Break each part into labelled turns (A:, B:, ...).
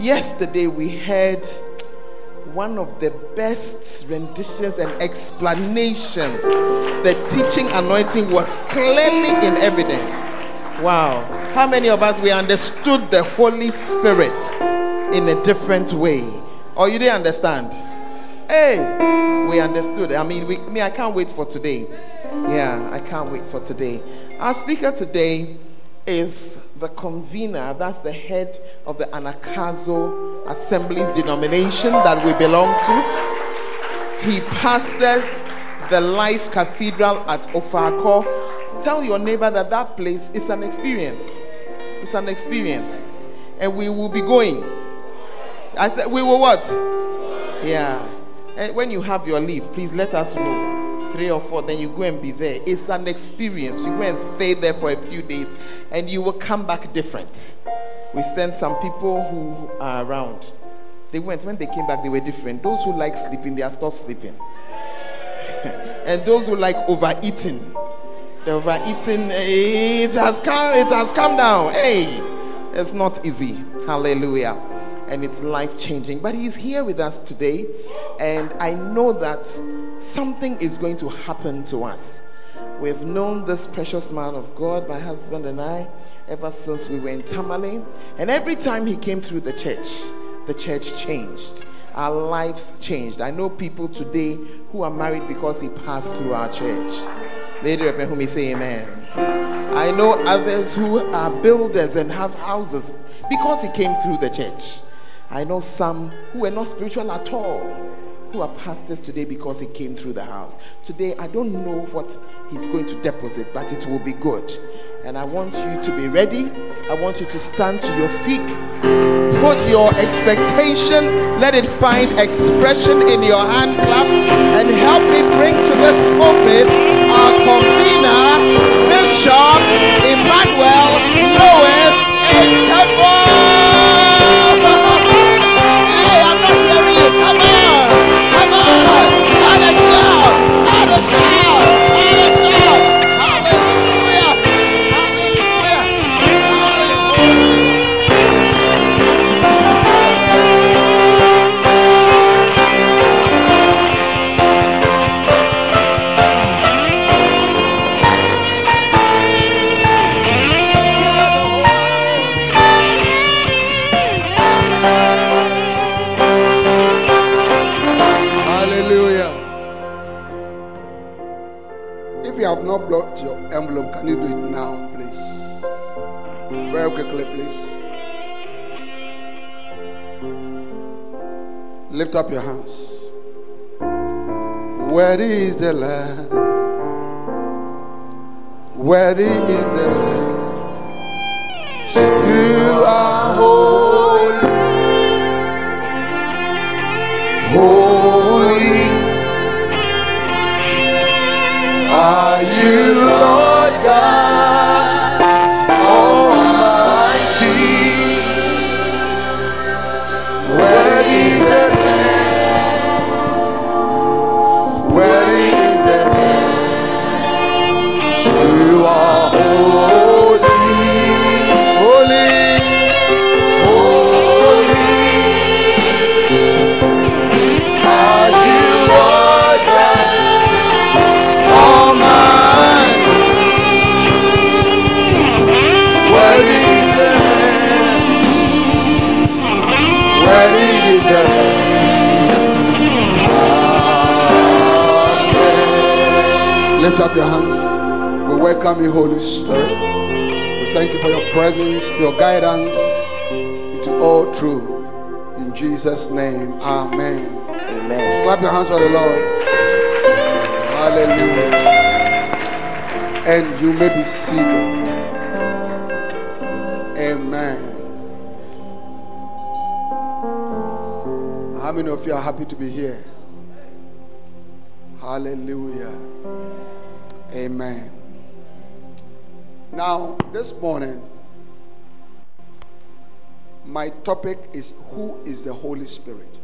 A: Yesterday we heard one of the best renditions and explanations. The teaching anointing was clearly in evidence. Wow. How many of us we understood the Holy Spirit in a different way? Or you didn't understand? Hey, we understood. I mean, we, me, I can't wait for today. Yeah, I can't wait for today. Our speaker today is the convener, that's the head of the Anagkazo Assemblies denomination that we belong to. He pastors the Life Cathedral at Ofaako. Tell your neighbor that that place is an experience. It's an experience. And we will be going. I said, we will what? Yeah. And when you have your leave, please let us know three or four, then you go and be there. It's an experience. You go and stay there for a few days, and you will come back different. We sent some people who are around. They went, when they came back, they were different. Those who like sleeping, they are stopped sleeping. and those who like overeating, the overeating, it has come, it has come down. Hey, it's not easy. Hallelujah and it's life changing. But He's here with us today, and I know that something is going to happen to us. We've known this precious man of God, my husband and I, ever since we were in Tamale. And every time he came through the church, the church changed. Our lives changed. I know people today who are married because he passed through our church. Lady Reverend, whom say amen. I know others who are builders and have houses because he came through the church. I know some who were not spiritual at all, who are pastors today because he came through the house. Today, I don't know what he's going to deposit, but it will be good. And I want you to be ready. I want you to stand to your feet. Put your expectation, let it find expression in your hand clap, and help me bring to this pulpit our convener, Bishop Emmanuel Louis Interval.
B: Lift up your hands. Where is the Lamb? Where is the Lamb? You are holy. Holy. Are you Lord? Lift up your hands. We welcome you, Holy Spirit. We thank you for your presence, your guidance into all truth. In Jesus' name, Amen.
A: Amen.
B: Clap your hands for the Lord. Hallelujah. And you may be seated. Amen. How many of you are happy to be here? Hallelujah. This morning, my topic is Who is the Holy Spirit?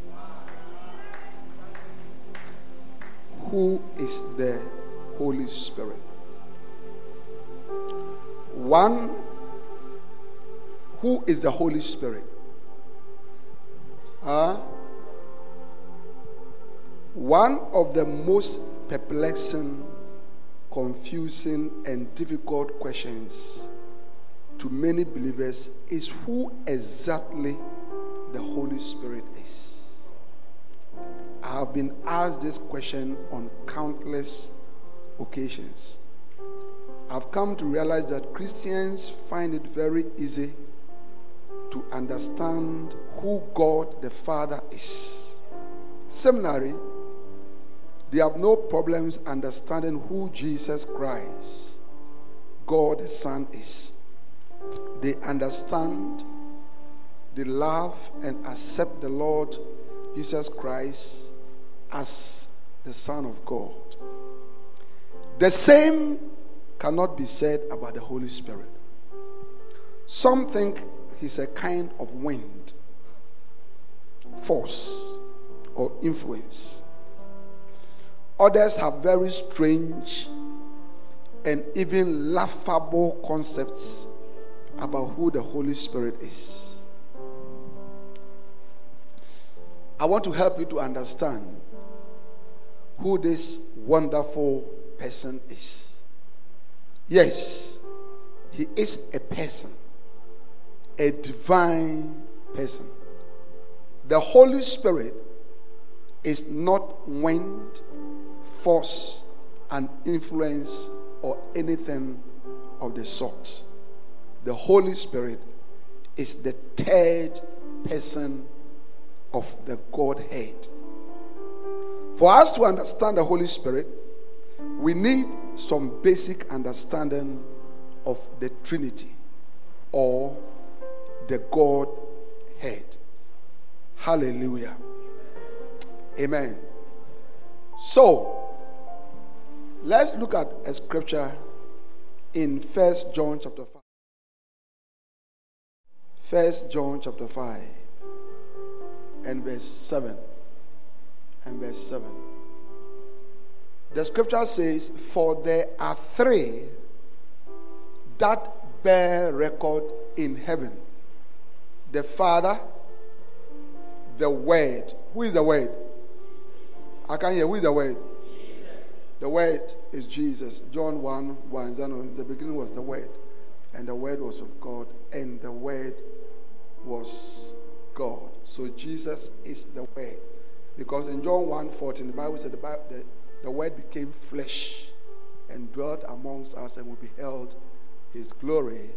B: Who is the Holy Spirit? One, who is the Holy Spirit? Huh? One of the most perplexing, confusing, and difficult questions to many believers is who exactly the Holy Spirit is. I have been asked this question on countless occasions. I've come to realize that Christians find it very easy to understand who God the Father is. Seminary, they have no problems understanding who Jesus Christ, God the Son, is. They understand, they love, and accept the Lord Jesus Christ as the Son of God. The same cannot be said about the Holy Spirit. Some think he's a kind of wind, force, or influence. Others have very strange and even laughable concepts about who the Holy Spirit is. I want to help you to understand who this wonderful person is. Yes, he is a person, a divine person. The Holy Spirit is not wind, force, and influence, or anything of the sort. The Holy Spirit is the third person of the Godhead. For us to understand the Holy Spirit, we need some basic understanding of the Trinity or the Godhead. Hallelujah. Amen. So, let's look at a scripture in First John chapter 5. First John chapter 5 and verse 7 and verse 7. The scripture says, For there are three that bear record in heaven the Father, the Word. Who is the Word? I can't hear. Who is the Word? The Word is Jesus. John 1 1. In the beginning was the Word, and the Word was of God, and the Word was God. So Jesus is the Word. Because in John 1 14, the Bible said the, Bible, the, the Word became flesh and dwelt amongst us, and we beheld his glory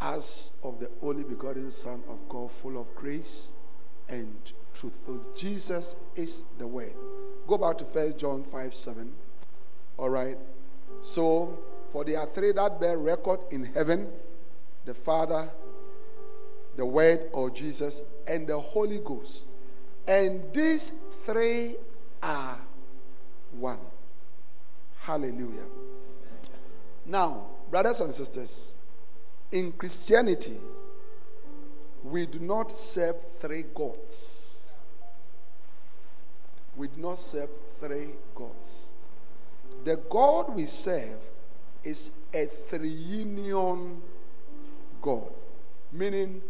B: as of the only begotten Son of God, full of grace and truth. So Jesus is the way. Go back to 1 John 5 7. All right. So, for there are three that bear record in heaven the Father, the Word of Jesus, and the Holy Ghost. And these three are one. Hallelujah. Now, brothers and sisters, in Christianity, we do not serve three gods. We do not serve three gods. The God we serve is a triunion God, meaning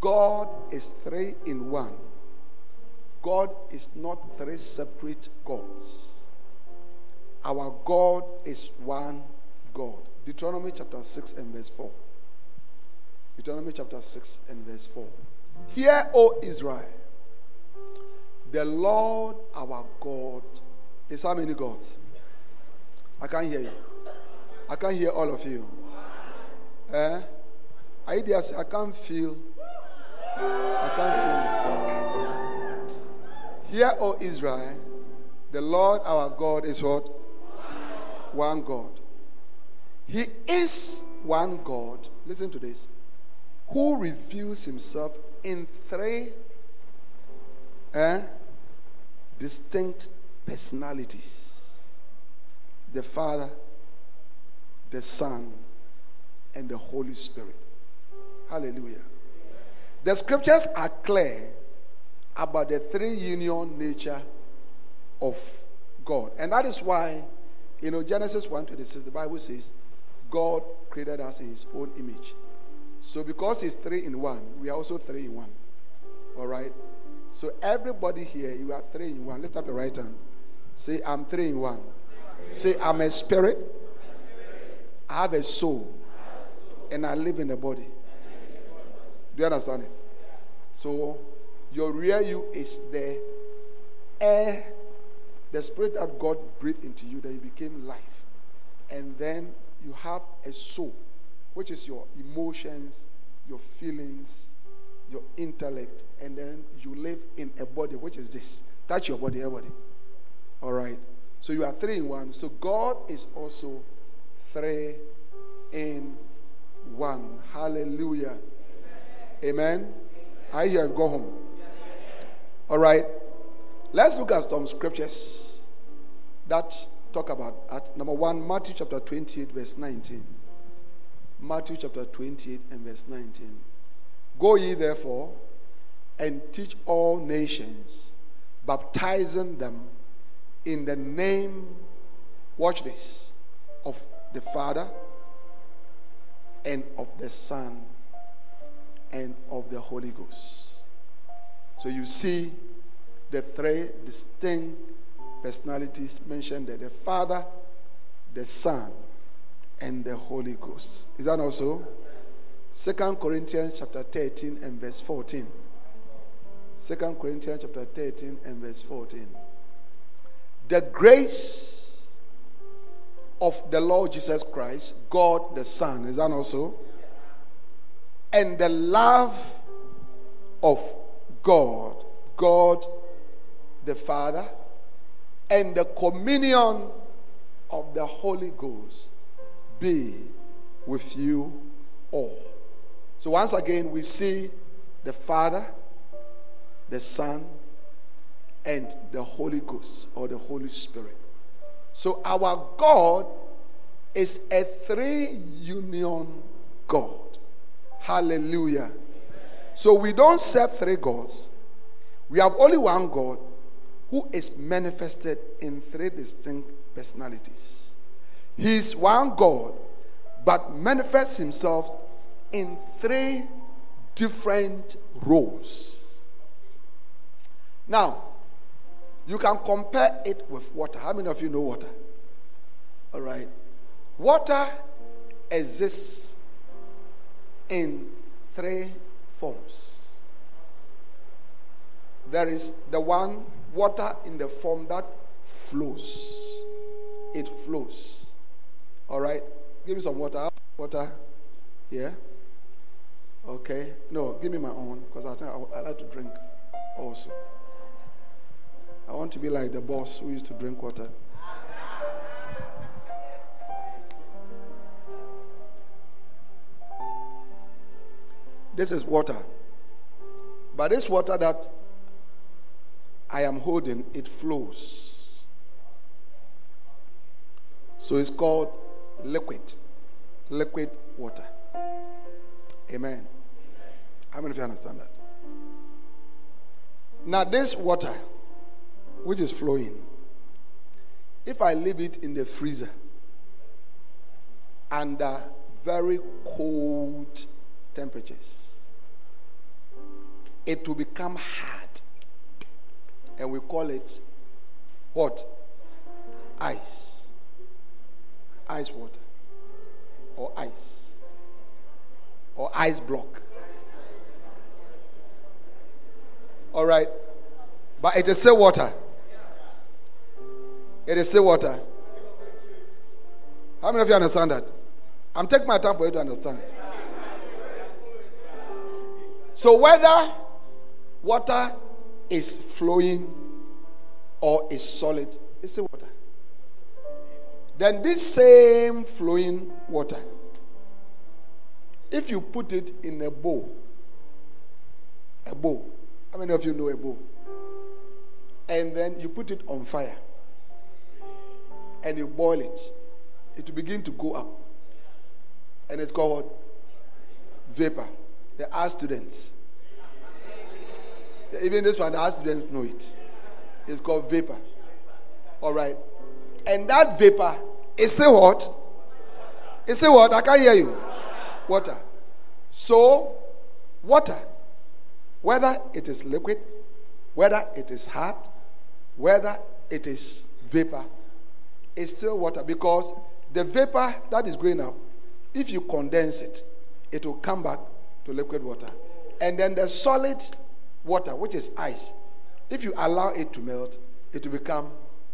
B: God is three in one. God is not three separate gods. Our God is one God. Deuteronomy chapter 6 and verse 4. Deuteronomy chapter 6 and verse 4. Hear, O Israel, the Lord our God is how many gods? I can't hear you. I can't hear all of you. Eh? I, I can't feel I can't feel. Hear, O Israel, the Lord our God is what? One God. He is one God. Listen to this. Who reveals himself in three eh, distinct personalities the Father, the Son, and the Holy Spirit. Hallelujah. The scriptures are clear about the three union nature of God. And that is why, you know, Genesis 1 26, the Bible says, God created us in his own image. So because he's three in one, we are also three in one. All right? So everybody here, you are three in one. Lift up your right hand. Say, I'm three in one. Say, I'm a spirit. I have a soul. And I live in a body. Do you understand it? So your real you is the air, the spirit that God breathed into you, that you became life. And then you have a soul, which is your emotions, your feelings, your intellect, and then you live in a body, which is this. Touch your body, everybody. All right. So you are three in one. So God is also three in one. Hallelujah. Amen. I hear you go home. All right. Let's look at some scriptures that talk about that. Number one, Matthew chapter 28, verse 19. Matthew chapter 28 and verse 19. Go ye therefore and teach all nations, baptizing them in the name, watch this, of the Father and of the Son and of the Holy Ghost. So you see the three distinct personalities mentioned there the Father, the Son, and the Holy Ghost. Is that also? Second Corinthians chapter 13 and verse 14. Second Corinthians chapter 13 and verse 14. The grace of the Lord Jesus Christ, God the Son, is that also? And the love of God, God the Father, and the communion of the Holy Ghost be with you all. So, once again, we see the Father, the Son, and the Holy Ghost or the Holy Spirit. So, our God is a three union God. Hallelujah. So, we don't serve three gods, we have only one God who is manifested in three distinct personalities. He is one God, but manifests himself in three different roles. Now, you can compare it with water. How many of you know water? All right. Water exists in three forms. There is the one water in the form that flows. It flows. All right. Give me some water. Water. Yeah. Okay. No, give me my own because I I, I like to drink also. I want to be like the boss who used to drink water. This is water. But this water that I am holding, it flows. So it's called liquid. Liquid water. Amen. How many of you understand that? Now, this water, which is flowing, if I leave it in the freezer under very cold temperatures, it will become hard. And we call it what? Ice. Ice water. Or ice. Or ice block. All right. But it is still water. It is still water. How many of you understand that? I'm taking my time for you to understand it. So whether water is flowing or is solid, it's still water. Then this same flowing water, if you put it in a bowl, a bowl, how many of you know a bowl? And then you put it on fire and you boil it. It will begin to go up. And it's called? Vapor. The art students. Even this one, the students know it. It's called vapor. All right. And that vapor is still what? It's still what? I can't hear you. Water. So, water whether it is liquid whether it is hard, whether it is vapor, it's still water because the vapor that is going up, if you condense it, it will come back to liquid water. And then the solid water, which is ice, if you allow it to melt, it will become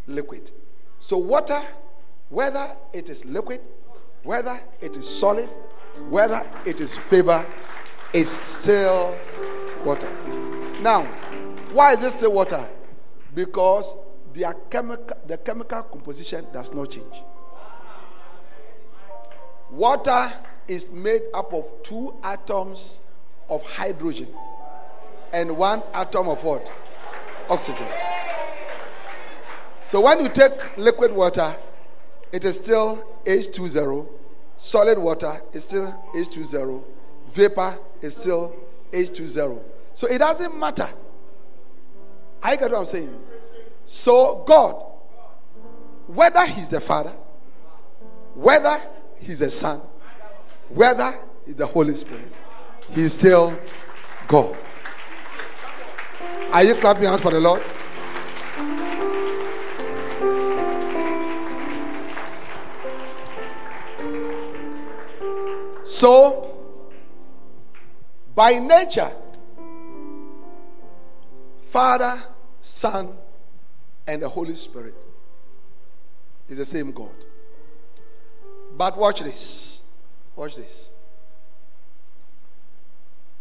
B: liquid. So, water, whether it is liquid, whether it is solid, whether it is vapor, is still water. Now, why is it still water? Because their chemical, the chemical composition does not change. Water is made up of two atoms of hydrogen and one atom of what? Oxygen. So when you take liquid water, it is still H20. Solid water is still H20. Vapor is still H20. So it doesn't matter. I get what I'm saying. So God, whether He's the Father, whether He's a Son, whether He's the Holy Spirit, He's still God. Are you clapping hands for the Lord? So, by nature, Father, Son, and the Holy Spirit is the same God. But watch this. Watch this.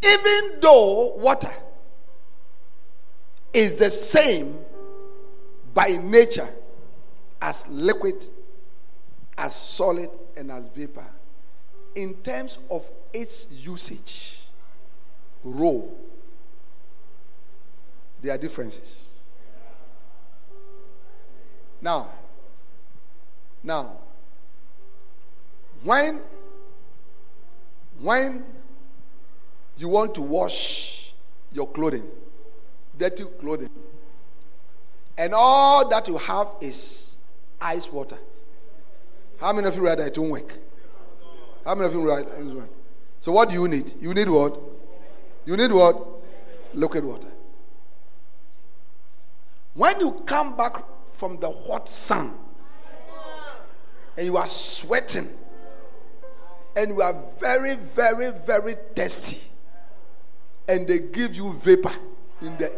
B: Even though water is the same by nature as liquid, as solid, and as vapor, in terms of its usage, role, there are differences. Now, now, when when you want to wash your clothing, dirty clothing, and all that you have is ice water. How many of you realize that it won't work? How many of you realize it won't work? So what do you need? You need what? You need what? Liquid water. When you come back from the hot sun and you are sweating and you are very, very, very thirsty, and they give you vapor in the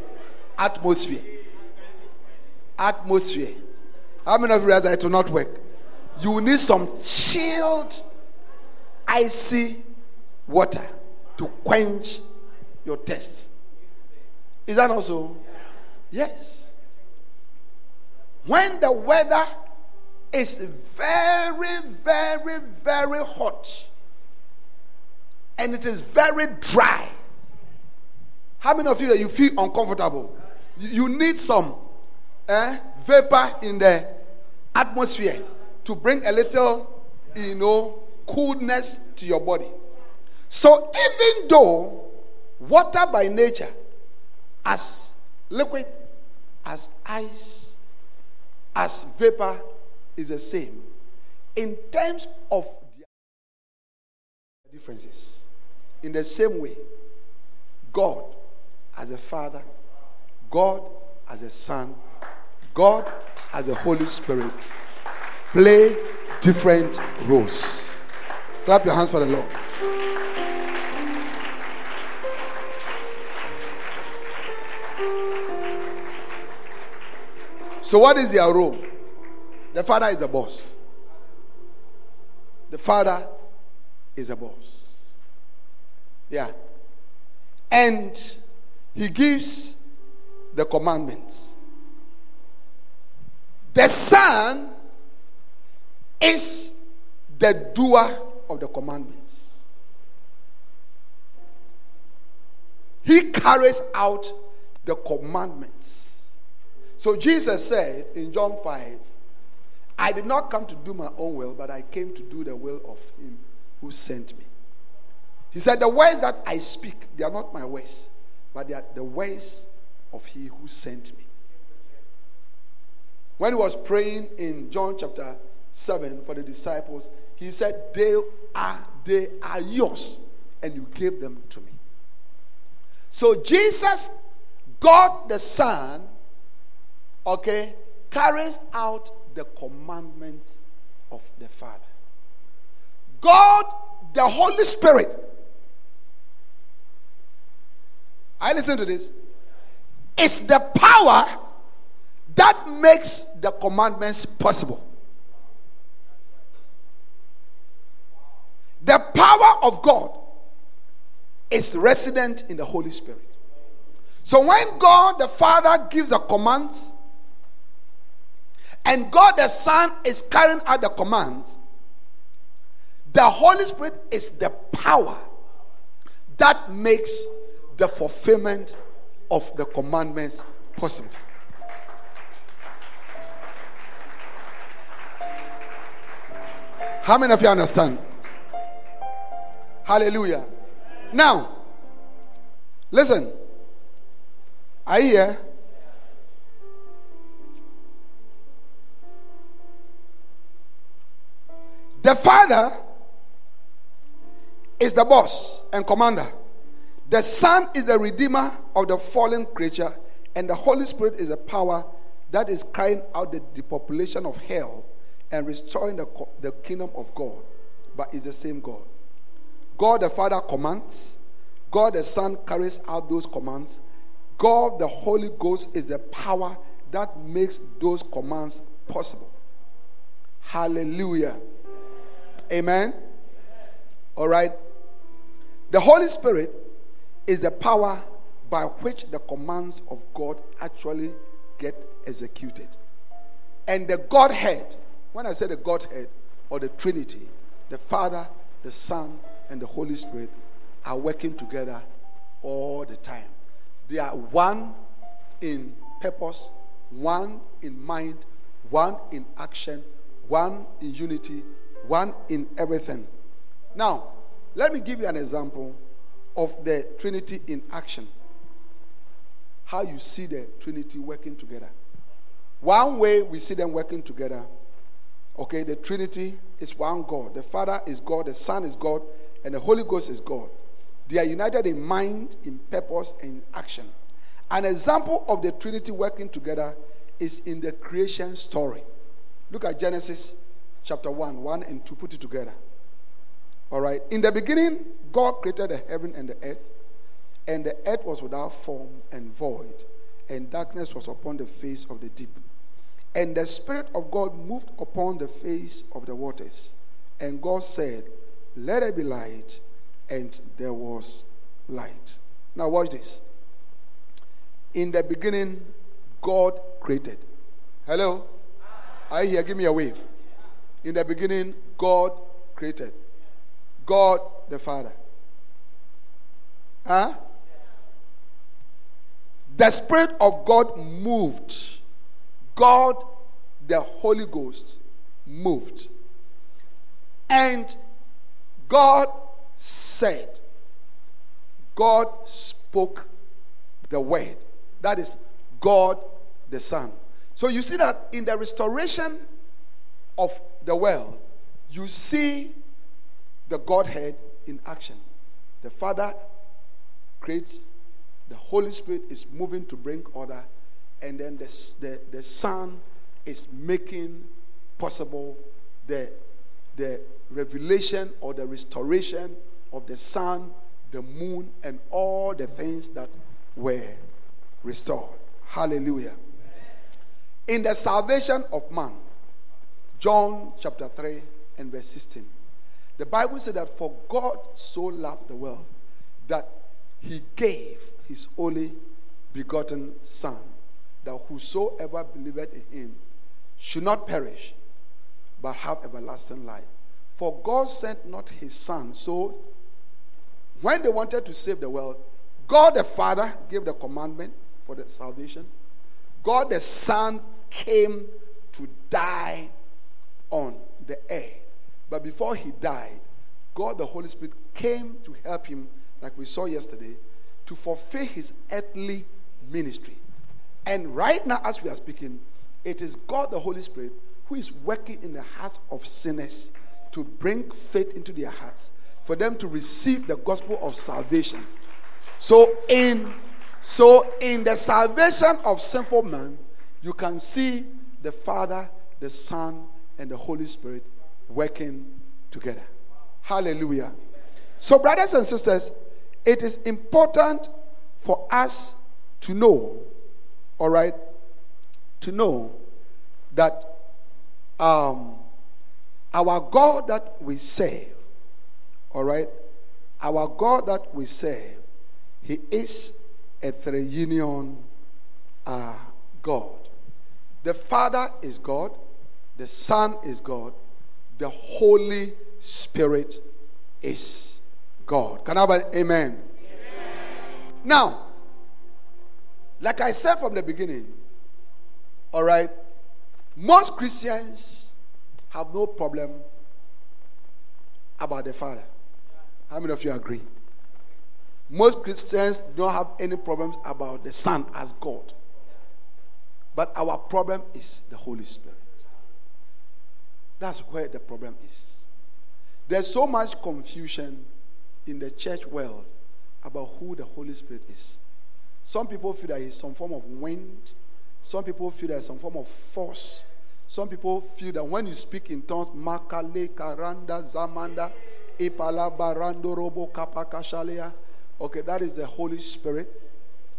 B: atmosphere. Atmosphere. How many of you realize it will not work? You need some chilled, icy water to quench your thirst. Is that also? Yes. When the weather is very, very, very hot and it is very dry, how many of you that you feel uncomfortable? You, need some eh, vapor in the atmosphere to bring a little, you know, coolness to your body. So even though water by nature, as liquid, as ice, as vapor, is the same, in terms of the differences, in the same way, God as a Father, God as a Son, God as the Holy Spirit play different roles. Clap your hands for the Lord. So, what is your role? The father is the boss. The father is the boss. Yeah. And he gives the commandments. The son is the doer of the commandments. He carries out the commandments. So Jesus said in John 5, I did not come to do my own will, but I came to do the will of him who sent me. He said, The words that I speak, they are not my words, but they are the words of he who sent me. When he was praying in John chapter 7 for the disciples, he said, They are, they are yours, and you gave them to me. So Jesus God the Son, okay, carries out the commandments of the Father. God, the Holy Spirit. I listen to this. It's the power that makes the commandments possible. The power of God is resident in the Holy Spirit. So when God the Father gives a commands, and God the Son is carrying out the commands, the Holy Spirit is the power that makes the fulfillment of the commandments possible. How many of you understand? Hallelujah. Now, listen. Are you The Father is the boss and commander. The Son is the redeemer of the fallen creature, and the Holy Spirit is the power that is crying out the depopulation of hell and restoring the, the kingdom of God. But it's the same God. God the Father commands, God the Son carries out those commands. God the Holy Ghost is the power that makes those commands possible. Hallelujah. Amen. All right. The Holy Spirit is the power by which the commands of God actually get executed. And the Godhead, when I say the Godhead or the Trinity, the Father, the Son, and the Holy Spirit are working together all the time. They are one in purpose, one in mind, one in action, one in unity, one in everything. Now, let me give you an example of the Trinity in action. How you see the Trinity working together. One way we see them working together, okay, the Trinity is one God. The Father is God, the Son is God, and the Holy Ghost is God. They are united in mind, in purpose, and in action. An example of the Trinity working together is in the creation story. Look at Genesis chapter 1, 1 and 2. Put it together. All right. In the beginning, God created the heaven and the earth, and the earth was without form and void, and darkness was upon the face of the deep. And the Spirit of God moved upon the face of the waters. And God said, let there be light, and there was light. Now, watch this. In the beginning, God created. Hello? Are you here? Give me a wave. In the beginning, God created. God the Father. Huh? The Spirit of God moved. God, the Holy Ghost, moved. And God said, God spoke the word. That is God the Son. So you see that in the restoration of the world, you see the Godhead in action. The Father creates, the Holy Spirit is moving to bring order, and then the, the, the Son is making possible the, the revelation or the restoration of the sun, the moon, and all the things that were restored. Hallelujah. In the salvation of man, John chapter 3 and verse 16, the Bible said that for God so loved the world that he gave his only begotten Son, that whosoever believeth in him should not perish, but have everlasting life. For God sent not his son. So when they wanted to save the world, God the Father gave the commandment for the salvation. God the Son came to die on the earth. But before he died, God the Holy Spirit came to help him, like we saw yesterday, to fulfill his earthly ministry. And right now, as we are speaking, it is God the Holy Spirit who is working in the hearts of sinners to bring faith into their hearts, for them to receive the gospel of salvation. So, in So, in the salvation of sinful man, you can see the Father, the Son, and the Holy Spirit working together. Hallelujah. So, brothers and sisters, it is important for us to know, all right, to know that um, our God that we serve, all right, our God that we serve, He is a triunion uh, God. The Father is God, the Son is God, the Holy Spirit is God. Can I have an amen? amen? Now, like I said from the beginning, all right, most Christians have no problem about the Father. How many of you agree? Most Christians don't have any problems about the Son as God. But our problem is the Holy Spirit. That's where the problem is. There's so much confusion in the church world about who the Holy Spirit is. Some people feel that he's some form of wind. Some people feel that some form of force. Some people feel that when you speak in tongues, makale karanda zamanda ipala barando robo kapakashalea. Okay, that is the Holy Spirit.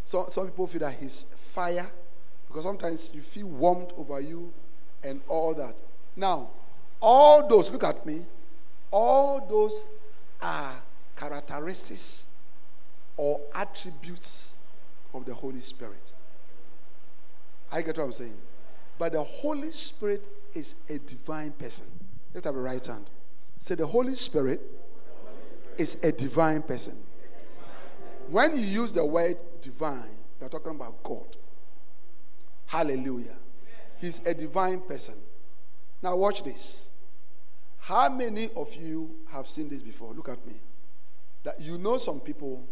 B: So, some people feel that he's fire because sometimes you feel warmed over you and all that. Now, all those, look at me, all those are characteristics or attributes of the Holy Spirit. I get what I'm saying. But the Holy Spirit is a divine person. Lift up your right hand. Say, the Holy Spirit is a divine person. When you use the word divine, you're talking about God. Hallelujah. He's a divine person. Now, watch this. How many of you have seen this before? Look at me. That you know some people,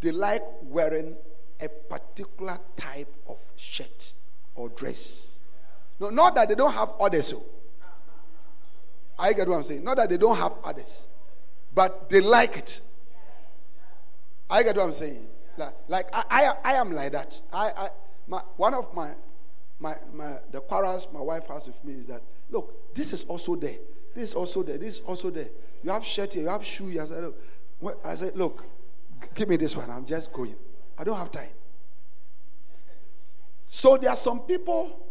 B: they like wearing a particular type of shirt or dress. No, not that they don't have others. Oh. I get what I'm saying. Not that they don't have others, but they like it. I get what I'm saying. Like, like I, I, I am like that. I, I, my, one of my, my, my, the quarrels my wife has with me is that, look, this is also there. This is also there. This is also there. You have shirt here. You have shoe here. I said, look, I said, look, give me this one. I'm just going. I don't have time. So there are some people,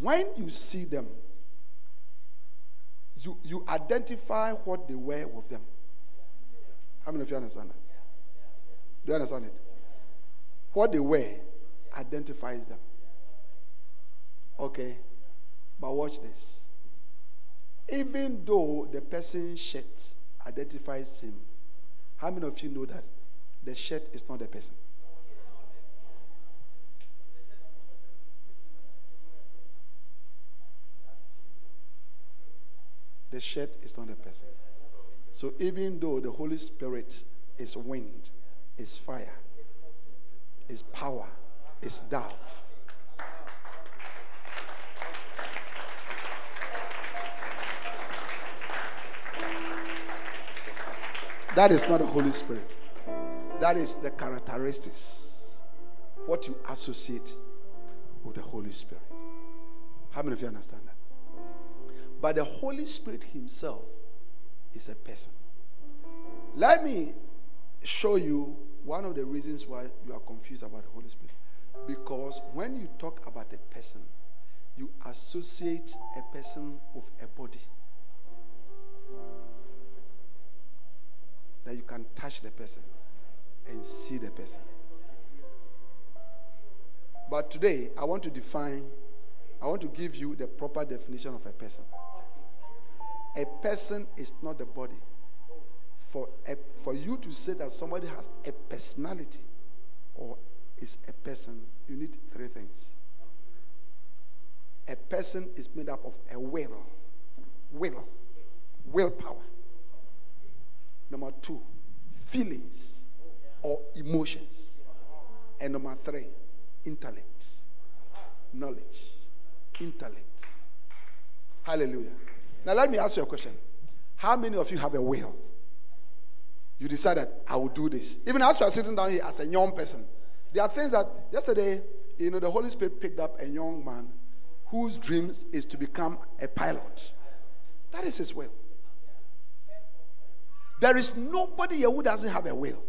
B: when you see them, you, you identify what they wear with them. How many of you understand that? Do you understand it? What they wear identifies them. Okay? But watch this. Even though the person's shirt identifies him, how many of you know that the shirt is not the person? The shirt is not a person. So even though the Holy Spirit is wind, is fire, is power, is dove. That is not the Holy Spirit. That is the characteristics, what you associate with the Holy Spirit. How many of you understand that? But the Holy Spirit Himself is a person. Let me show you one of the reasons why you are confused about the Holy Spirit. Because when you talk about a person, you associate a person with a body. That you can touch the person and see the person. But today, I want to define, I want to give you the proper definition of a person. A person is not the body. For, a, for you to say that somebody has a personality or is a person, you need three things. A person is made up of a will, will, willpower. Number two, feelings or emotions. And number three, intellect, knowledge, intellect. Hallelujah. Now, let me ask you a question. How many of you have a will? You decided, I will do this. Even as you are sitting down here as a young person, there are things that yesterday, you know, the Holy Spirit picked up a young man whose dreams is to become a pilot. That is his will. There is nobody here who doesn't have a will.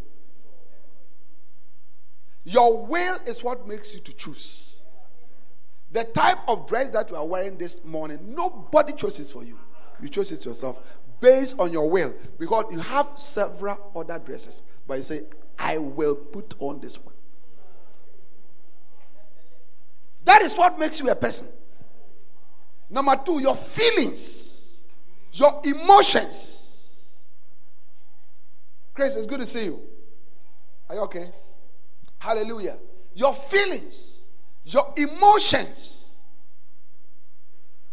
B: Your will is what makes you to choose. The type of dress that you are wearing this morning, nobody chooses for you. You chose it yourself based on your will because you have several other dresses. But you say, I will put on this one. That is what makes you a person. Number two, your feelings, your emotions. Grace, it's good to see you. Are you okay? Hallelujah. Your feelings, your emotions,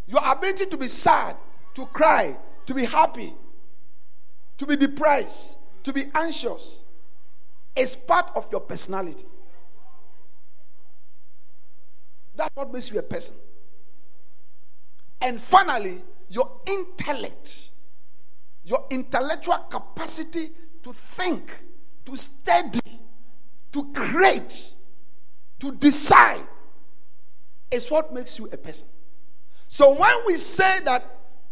B: your ability to be sad, to cry, to be happy, to be depressed, to be anxious is part of your personality. That's what makes you a person. And finally, your intellect, your intellectual capacity to think, to study, to create, to decide is what makes you a person. So when we say that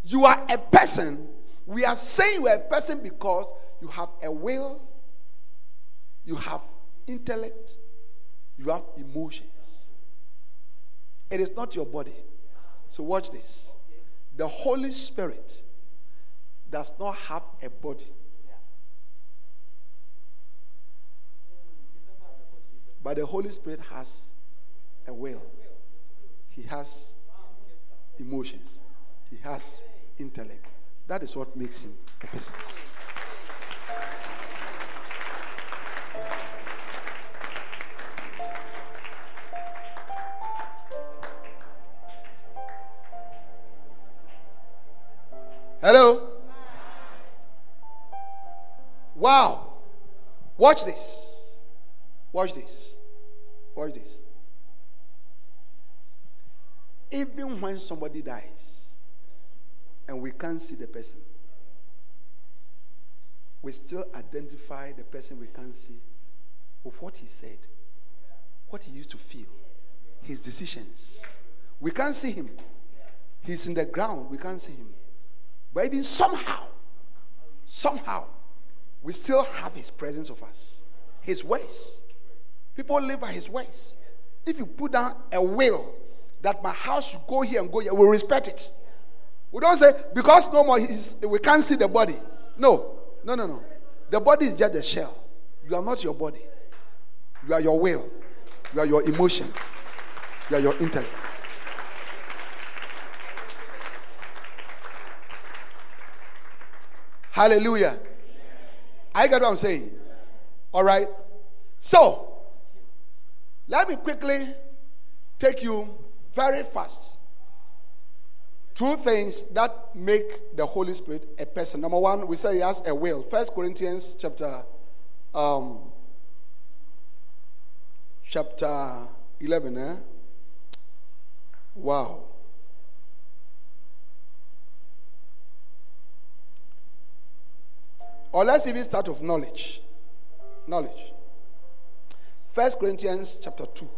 B: you are a person, we are saying you are a person because you have a will, you have intellect, you have emotions. It is not your body. So watch this. The Holy Spirit does not have a body. But the Holy Spirit has a will. He has emotions. He has intellect. That is what makes him a person. Hello? Wow. Watch this. Watch this. Watch this. Even when somebody dies and we can't see the person, we still identify the person we can't see with what he said, what he used to feel, his decisions. We can't see him. He's in the ground, we can't see him. But even somehow, somehow, we still have his presence of us, his ways. People live by his ways. If you put down a will that my house should go here and go here, we'll respect it. We don't say, because no more, we can't see the body. No, no, no, no. The body is just a shell. You are not your body. You are your will. You are your emotions. You are your intellect. Hallelujah. I get what I'm saying. All right. So, let me quickly take you very fast through things that make the Holy Spirit a person. Number one, we say he has a will. First Corinthians chapter um, chapter 11. Eh? Wow. Or let's even start with knowledge. Knowledge. First Corinthians chapter 2.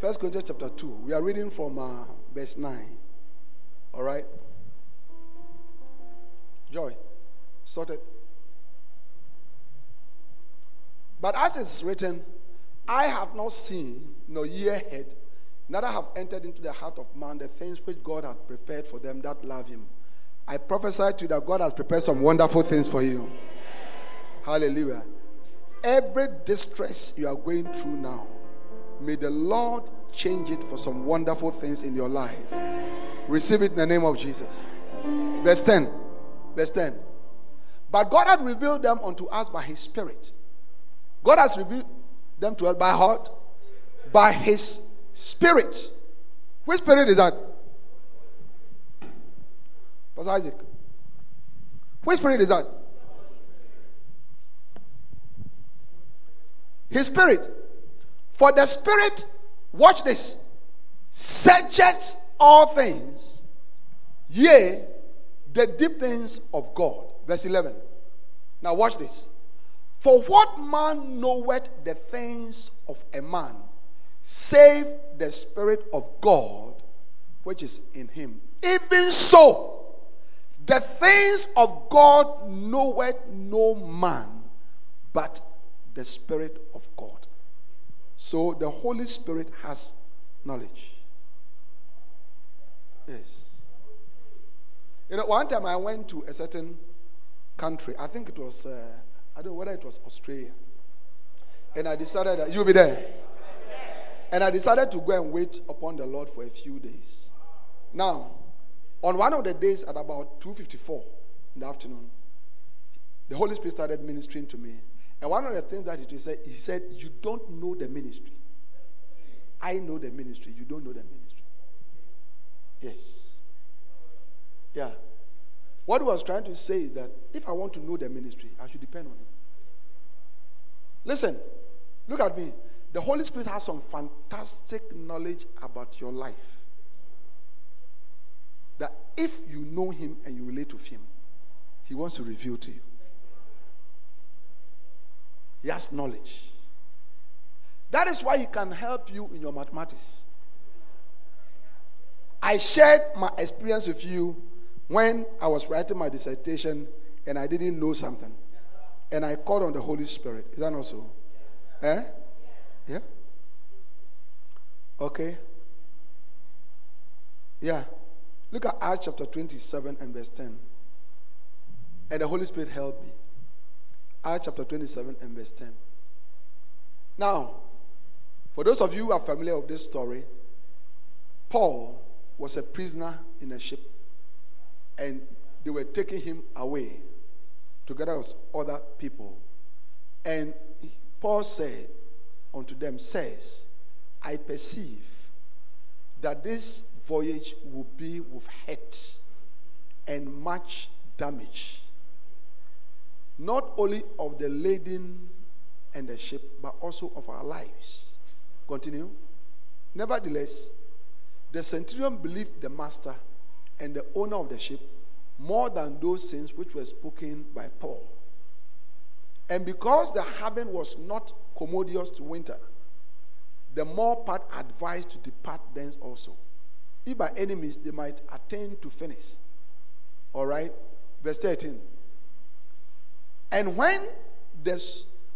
B: First Corinthians chapter 2. We are reading from uh, verse 9. All right? Joy. Sorted. But as it's written, I have not seen, nor ear heard, neither have entered into the heart of man the things which God hath prepared for them that love him. I prophesy to you that God has prepared some wonderful things for you. Hallelujah. Every distress you are going through now, may the Lord change it for some wonderful things in your life. Receive it in the name of Jesus. Verse 10. Verse 10. But God had revealed them unto us by His Spirit. God has revealed them to us by heart, by His Spirit. Which Spirit is that? Pastor Isaac. Which spirit is that? His spirit. For the spirit, watch this, searcheth all things, yea, the deep things of God. Verse 11. Now, watch this. For what man knoweth the things of a man, save the Spirit of God which is in him? Even so, the things of God knoweth no man, but the Spirit of. So the Holy Spirit has knowledge. Yes. You know, one time I went to a certain country. I think it was, uh, I don't know whether it was Australia. And I decided that you'll be there. And I decided to go and wait upon the Lord for a few days. Now, on one of the days at about 2.54 in the afternoon, the Holy Spirit started ministering to me. And one of the things that he said, he said, You don't know the ministry. I know the ministry. You don't know the ministry. Yes. Yeah. What he was trying to say is that if I want to know the ministry, I should depend on him. Listen, look at me. The Holy Spirit has some fantastic knowledge about your life. That if you know him and you relate with him, he wants to reveal to you. He has knowledge. That is why he can help you in your mathematics. I shared my experience with you when I was writing my dissertation and I didn't know something. And I called on the Holy Spirit. Is that not so? Eh? Yeah? Okay. Yeah. Look at Acts chapter 27 and verse 10. And the Holy Spirit helped me. Acts chapter 27 and verse 10. Now, for those of you who are familiar with this story, Paul was a prisoner in a ship, and they were taking him away together with other people. And Paul said unto them, Says, I perceive that this voyage will be with hurt and much damage, not only of the laden and the ship, but also of our lives. Continue. Nevertheless, the centurion believed the master and the owner of the ship more than those things which were spoken by Paul. And because the haven was not commodious to winter, the more part advised to depart thence also. If by enemies they might attain to Phenice. All right? Verse 13. And when the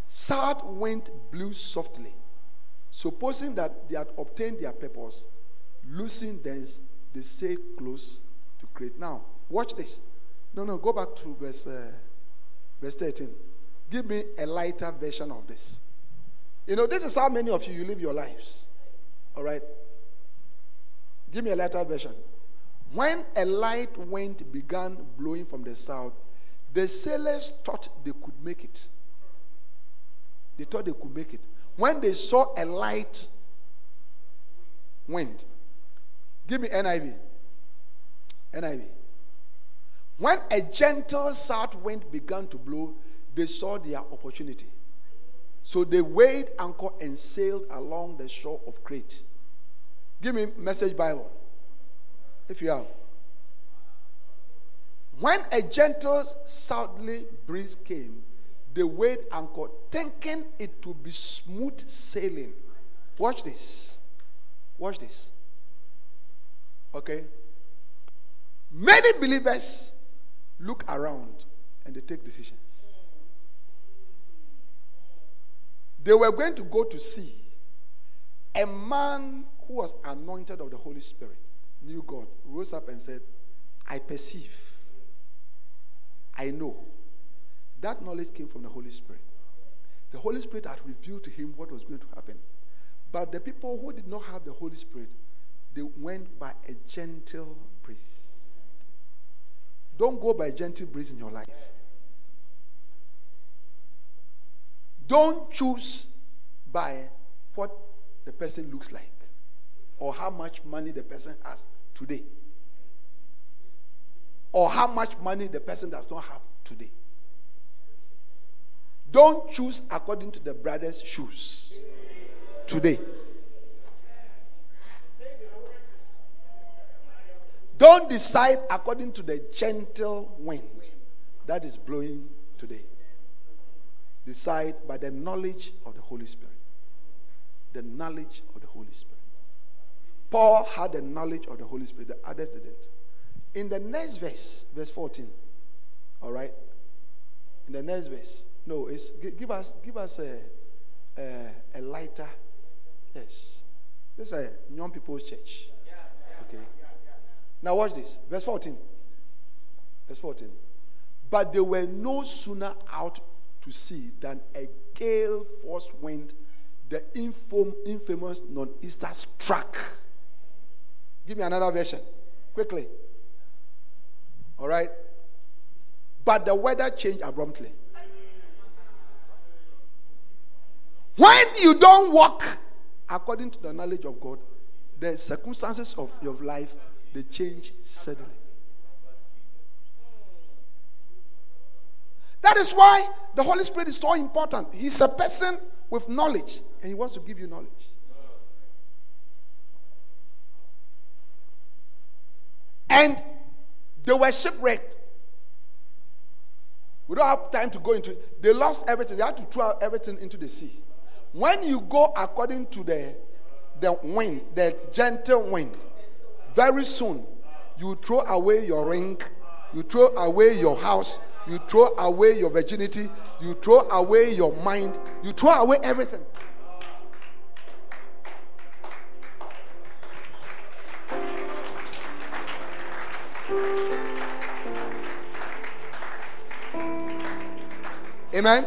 B: south wind blew softly, supposing that they had obtained their purpose, losing thence, they say close to Crete. Now, watch this. No, no, go back to verse, uh, verse 13. Give me a lighter version of this. You know, this is how many of you you live your lives. All right? Give me a lighter version. When a light wind began blowing from the south, the sailors thought they could make it. They thought they could make it. When they saw a light wind, give me NIV. NIV. When a gentle south wind began to blow, they saw their opportunity. So they weighed anchor and sailed along the shore of Crete. Give me message Bible. If you have. When a gentle southerly breeze came, they weighed anchor, thinking it to be smooth sailing. Watch this. Watch this. Okay? Many believers look around and they take decisions. They were going to go to sea. A man who was anointed of the Holy Spirit, knew God, rose up and said, I perceive, I know. That knowledge came from the Holy Spirit. The Holy Spirit had revealed to him what was going to happen. But the people who did not have the Holy Spirit, they went by a gentle breeze. Don't go by a gentle breeze in your life. Don't choose by what the person looks like or how much money the person has today or how much money the person does not have today. Don't choose according to the brother's shoes today. Don't decide according to the gentle wind that is blowing today. decide by the knowledge of the Holy Spirit. The knowledge of the Holy Spirit. Paul had the knowledge of the Holy Spirit, the others didn't. In the next verse, verse 14, all right? In the next verse, no, it's give us give us a, a, a lighter, yes. This is a young people's church. Okay. Now watch this, verse 14. Verse 14. But they were no sooner out to sea than a gale force wind, the infamous nor'easter struck. Give me another version, quickly. All right? But the weather changed abruptly. When you don't walk according to the knowledge of God, the circumstances of your life they change suddenly. That is why the Holy Spirit is so important. He's a person with knowledge, and He wants to give you knowledge. And they were shipwrecked. We don't have time to go into it. They lost everything. They had to throw everything into the sea. When you go according to the, the wind, the gentle wind, very soon you throw away your ring, you throw away your house, you throw away your virginity, you throw away your mind, you throw away everything. Amen.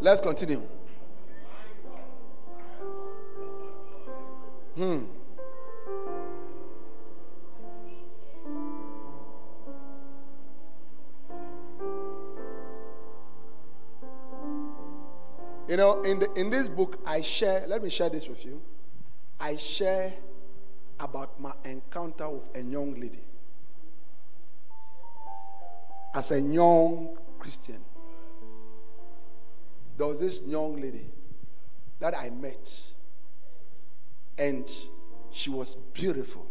B: Let's continue. Hmm. You know, in, the, in this book, I share, let me share this with you. I share about my encounter with a young lady. As a young Christian, there was this young lady that I met, and she was beautiful.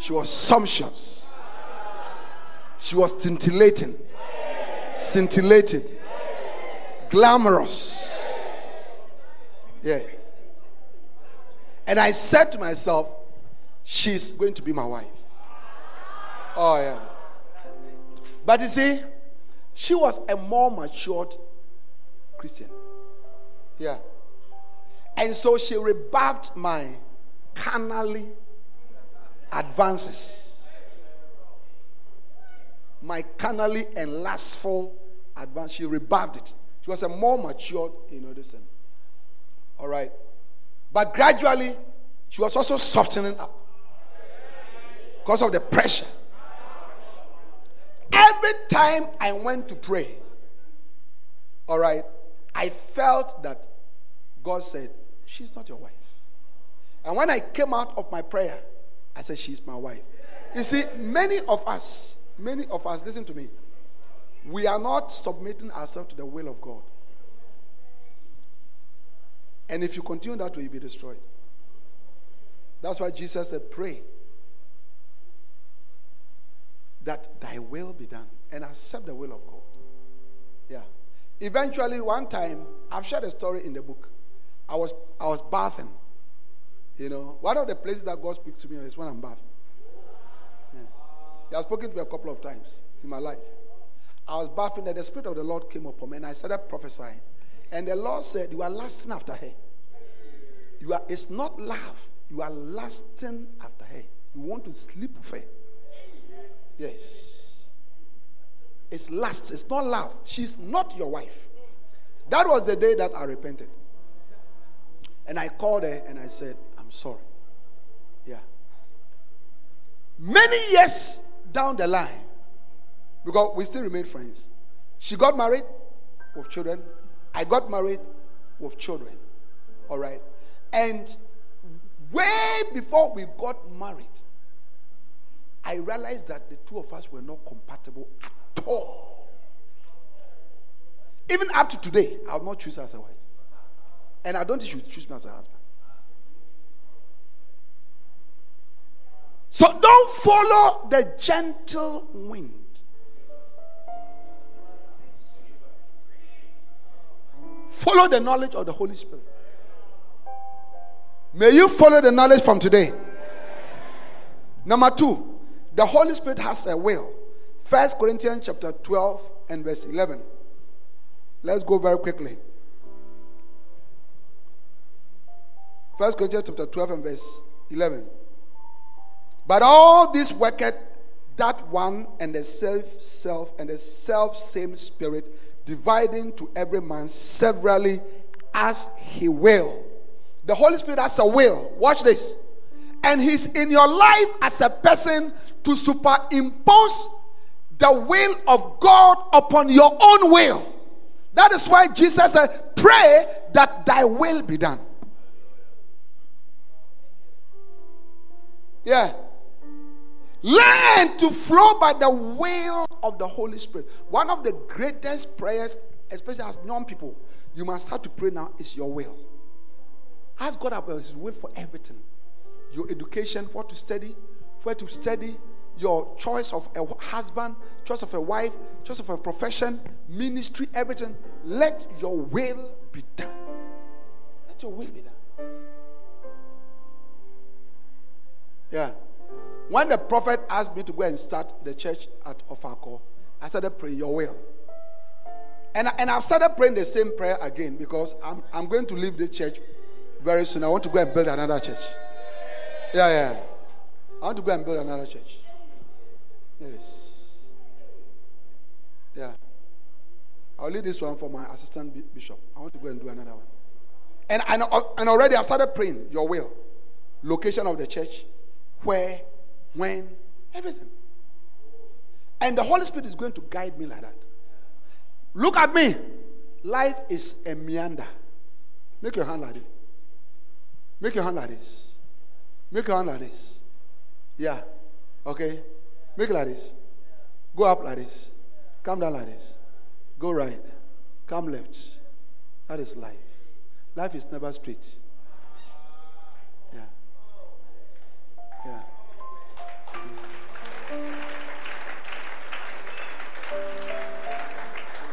B: She was sumptuous. She was scintillating scintillated, glamorous. Yeah. And I said to myself, she's going to be my wife. Oh, yeah. But you see, she was a more matured Christian. Yeah. And so she rebuffed my carnally advances my carnally and lustful advance. She rebuffed it. She was a more matured, you know, this thing. All right. But gradually, she was also softening up because of the pressure. Every time I went to pray, all right, I felt that God said, She's not your wife. And when I came out of my prayer, I said, She's my wife. You see, many of us, Many of us, listen to me, we are not submitting ourselves to the will of God. And if you continue that way, you'll be destroyed. That's why Jesus said, Pray that thy will be done and accept the will of God. Yeah. Eventually, one time, I've shared a story in the book. I was I was bathing. You know, one of the places that God speaks to me is when I'm bathing. He has spoken to me a couple of times in my life. I was bathing and the Spirit of the Lord came upon me and I started prophesying. And the Lord said, You are lasting after her. You are, it's not love. You are lasting after her. You want to sleep with her. Yes. It's lust. It's not love. She's not your wife. That was the day that I repented. And I called her and I said, I'm sorry. Yeah. Many years down the line, because we still remain friends, she got married with children. I got married with children. All right. And way before we got married, I realized that the two of us were not compatible at all. Even up to today, I will not choose her as a wife. And I don't think she would choose me as a husband. So don't follow the gentle wind. Follow the knowledge of the Holy Spirit. May you follow the knowledge from today. Number two, the Holy Spirit has a will. First Corinthians chapter 12 and verse 11. Let's go very quickly. First Corinthians chapter 12 and verse 11. But all this worketh that one and the self self and the self same spirit dividing to every man severally as he will. The Holy Spirit has a will. Watch this. And he's in your life as a person to superimpose the will of God upon your own will. That is why Jesus said, Pray that thy will be done. Yeah. Learn to flow by the will of the Holy Spirit. One of the greatest prayers, especially as young people, you must start to pray now is your will. Ask God about His will for everything your education, what to study, where to study, your choice of a husband, choice of a wife, choice of a profession, ministry, everything. Let your will be done. Let your will be done. Yeah. When the prophet asked me to go and start the church at Ofako, I started praying your will. And, and I've started praying the same prayer again because I'm, I'm going to leave this church very soon. I want to go and build another church. Yeah, yeah. I want to go and build another church. Yes. Yeah. I'll leave this one for my assistant bishop. I want to go and do another one. And, and, and already I've started praying your will. Location of the church, where, when, everything. And the Holy Spirit is going to guide me like that. Look at me. Life is a meander. Make your hand like this. Make your hand like this. Make your hand like this. Yeah. Okay. Make it like this. Go up like this. Come down like this. Go right. Come left. That is life. Life is never straight.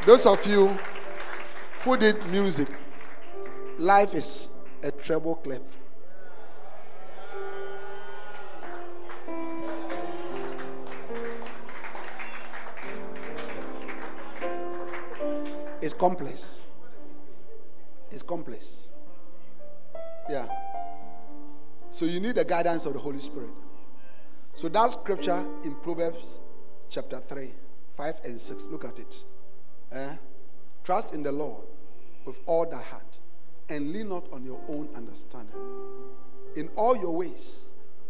B: Those of you who did music, life is a treble clef. It's complex. It's complex. Yeah. So you need the guidance of the Holy Spirit. So that scripture in Proverbs chapter 3, 5 and 6. Look at it. Eh? Trust in the Lord with all thy heart and lean not on your own understanding. In all your ways,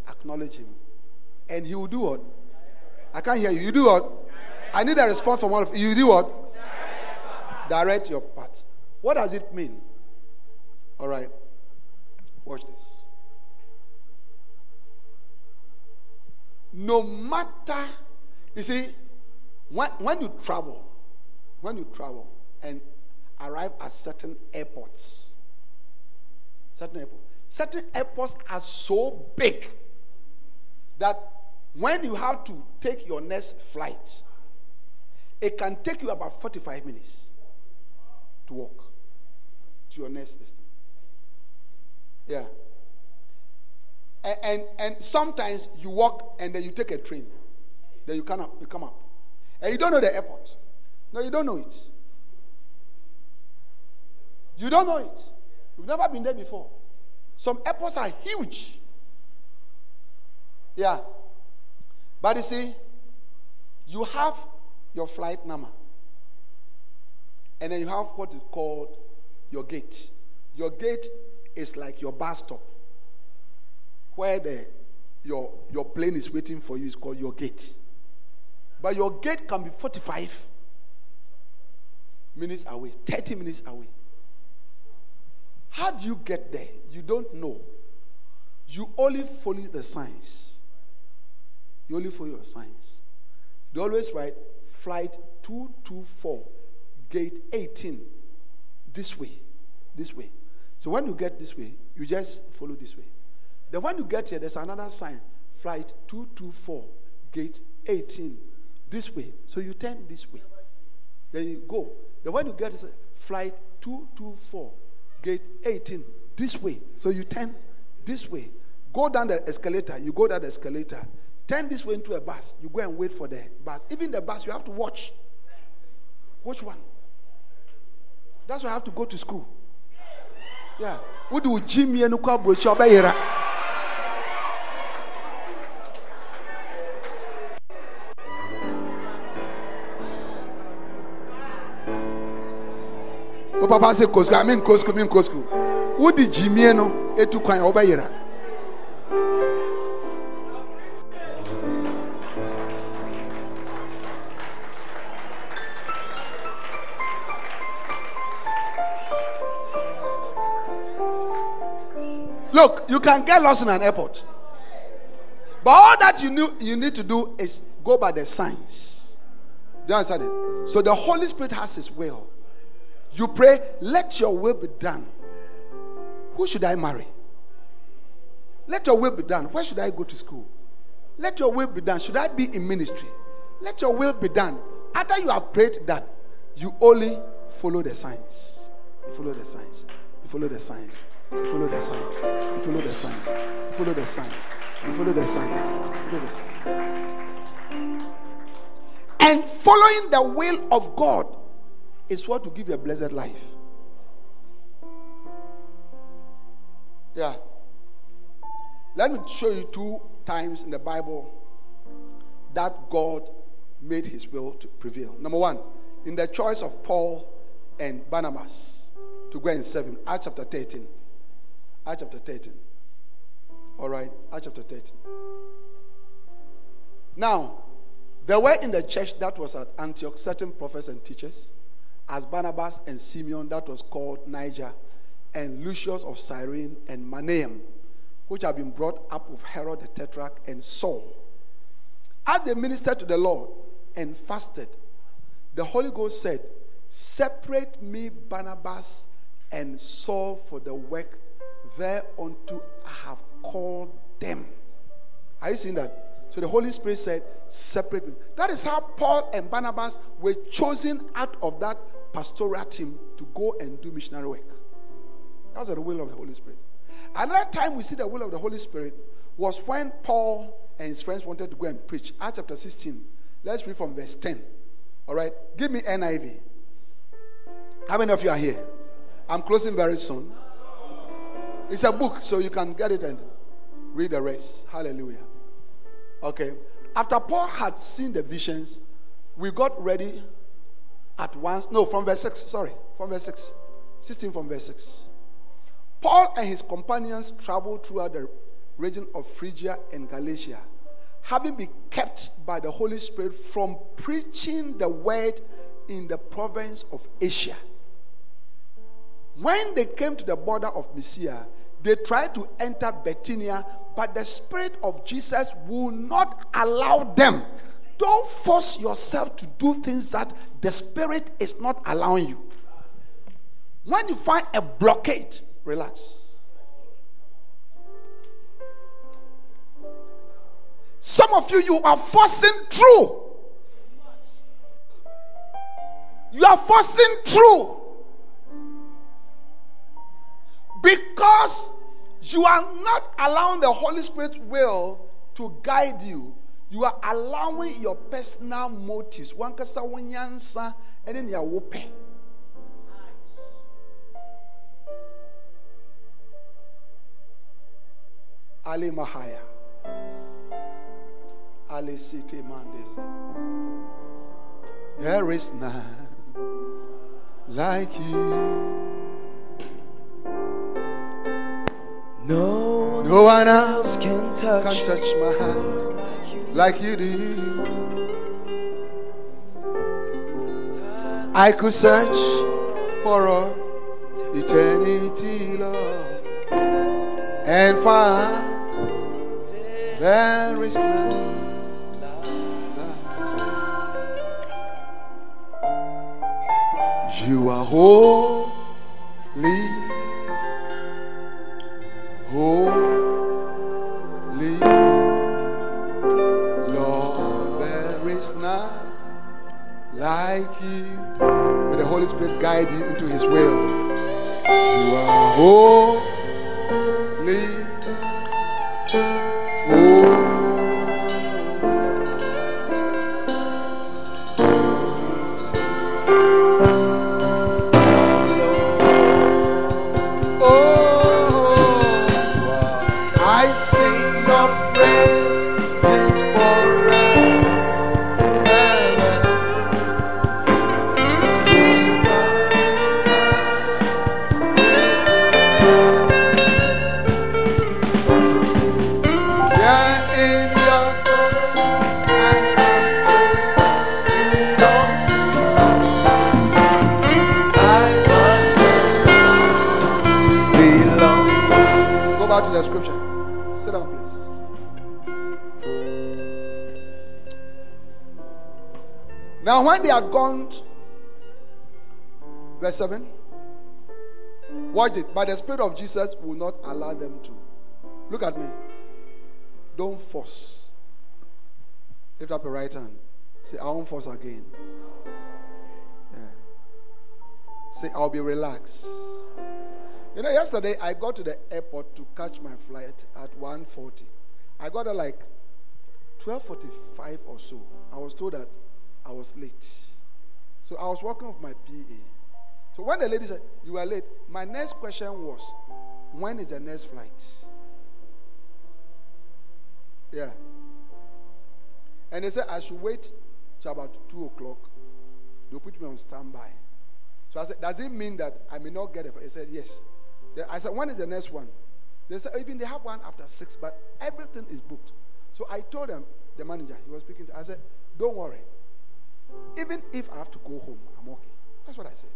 B: acknowledge him. And he will do what? I can't hear you. You do what? I need a response from one of you. You do what? Direct your path. What does it mean? All right. Watch this. no matter, you see, when, when you travel, when you travel and arrive at certain airports, certain airports, certain airports are so big that when you have to take your next flight, it can take you about 45 minutes to walk to your next destiny. Yeah. And, and, and sometimes you walk and then you take a train. Then you come up, you come up. And you don't know the airport. No, you don't know it. You don't know it. You've never been there before. Some airports are huge. Yeah. But you see, you have your flight number. And then you have what is called your gate. Your gate is like your bus stop where the, your, your plane is waiting for you is called your gate. But your gate can be 45 minutes away, 30 minutes away. How do you get there? You don't know. You only follow the signs. You only follow your signs. They always write flight 224, gate 18, this way, this way. So when you get this way, you just follow this way. Then when you get here, there's another sign. flight 224, gate 18, this way. So you turn this way. Then you go. Then one you get is flight 224, gate 18, this way. So you turn this way. Go down the escalator. You go down the escalator. Turn this way into a bus. You go and wait for the bus. Even the bus, you have to watch. Which one? That's why I have to go to school. Yeah. What do Jimmy and Ukabo Chabera? O papa Costco, I mean Costco, I mean Costco. What did Jimmy no etu kwan obeyera? Look, you can get lost in an airport. But all that you, knew, you need to do is go by the signs. Do you understand it? So the Holy Spirit has His will. You pray, let your will be done. Who should I marry? Let your will be done. Where should I go to school? Let your will be done. Should I be in ministry? Let your will be done. After you have prayed that, you only follow the signs. You follow the signs. You follow the signs. You follow the signs. You follow the signs. You follow the signs. You follow the signs. Follow the signs. And following the will of God is what to give you a blessed life. Yeah. Let me show you two times in the Bible that God made his will to prevail. Number one, in the choice of Paul and Barnabas to go and serve him. Acts chapter 13. Acts chapter 13. All right, Acts chapter 13. Now, there were in the church that was at Antioch certain prophets and teachers, as Barnabas and Simeon, that was called Niger, and Lucius of Cyrene and Manaen, which had been brought up of Herod the Tetrarch and Saul. As they ministered to the Lord and fasted, the Holy Ghost said, Separate me, Barnabas and Saul, for the work thereunto I have called them. Are you seeing that? So the Holy Spirit said, Separate me. That is how Paul and Barnabas were chosen out of that pastoral team to go and do missionary work. That's the will of the Holy Spirit. Another time we see the will of the Holy Spirit was when Paul and his friends wanted to go and preach. Acts chapter 16. Let's read from verse 10. All right. Give me NIV. How many of you are here? I'm closing very soon. It's a book, so you can get it and read the rest. Hallelujah. Okay. After Paul had seen the visions, we got ready at once. No, from verse 6. Sorry, from verse 6. 16 from verse 6. Paul and his companions traveled throughout the region of Phrygia and Galatia, having been kept by the Holy Spirit from preaching the word in the province of Asia. When they came to the border of Mysia, they tried to enter Bithynia, but the Spirit of Jesus will not allow them. Don't force yourself to do things that the Spirit is not allowing you. When you find a blockade, relax. Some of you, you are forcing through. You are forcing through. Because you are not allowing the Holy Spirit's will to guide you. You are allowing your personal motives. One kasa wanyansa and then your wope. Ali Mahaya. Ali City Mondays. There is none like you.
C: No one,
B: No one else
C: can touch,
B: can touch my hand like you do. I could search for all eternity, Lord, and find there is none. You are holy, holy. you. May the Holy Spirit guide you into His will. You are whole. Had gone, verse 7, watch it. But the Spirit of Jesus will not allow them to. Look at me. Don't force. Lift up your right hand. Say, I won't force again. Yeah. Say, I'll be relaxed. You know, yesterday I got to the airport to catch my flight at 1:40. I got there like 12:45 or so. I was told that I was late. So I was working with my PA. So when the lady said, You are late, my next question was, When is the next flight? Yeah. And they said, I should wait till about 2 o'clock. They'll put me on standby. So I said, Does it mean that I may not get it? He said, Yes. I said, When is the next one? They said, Even they have one after 6, but everything is booked. So I told them, the manager, he was speaking to, I said, Don't worry. Even if I have to go home, I'm okay. That's what I said.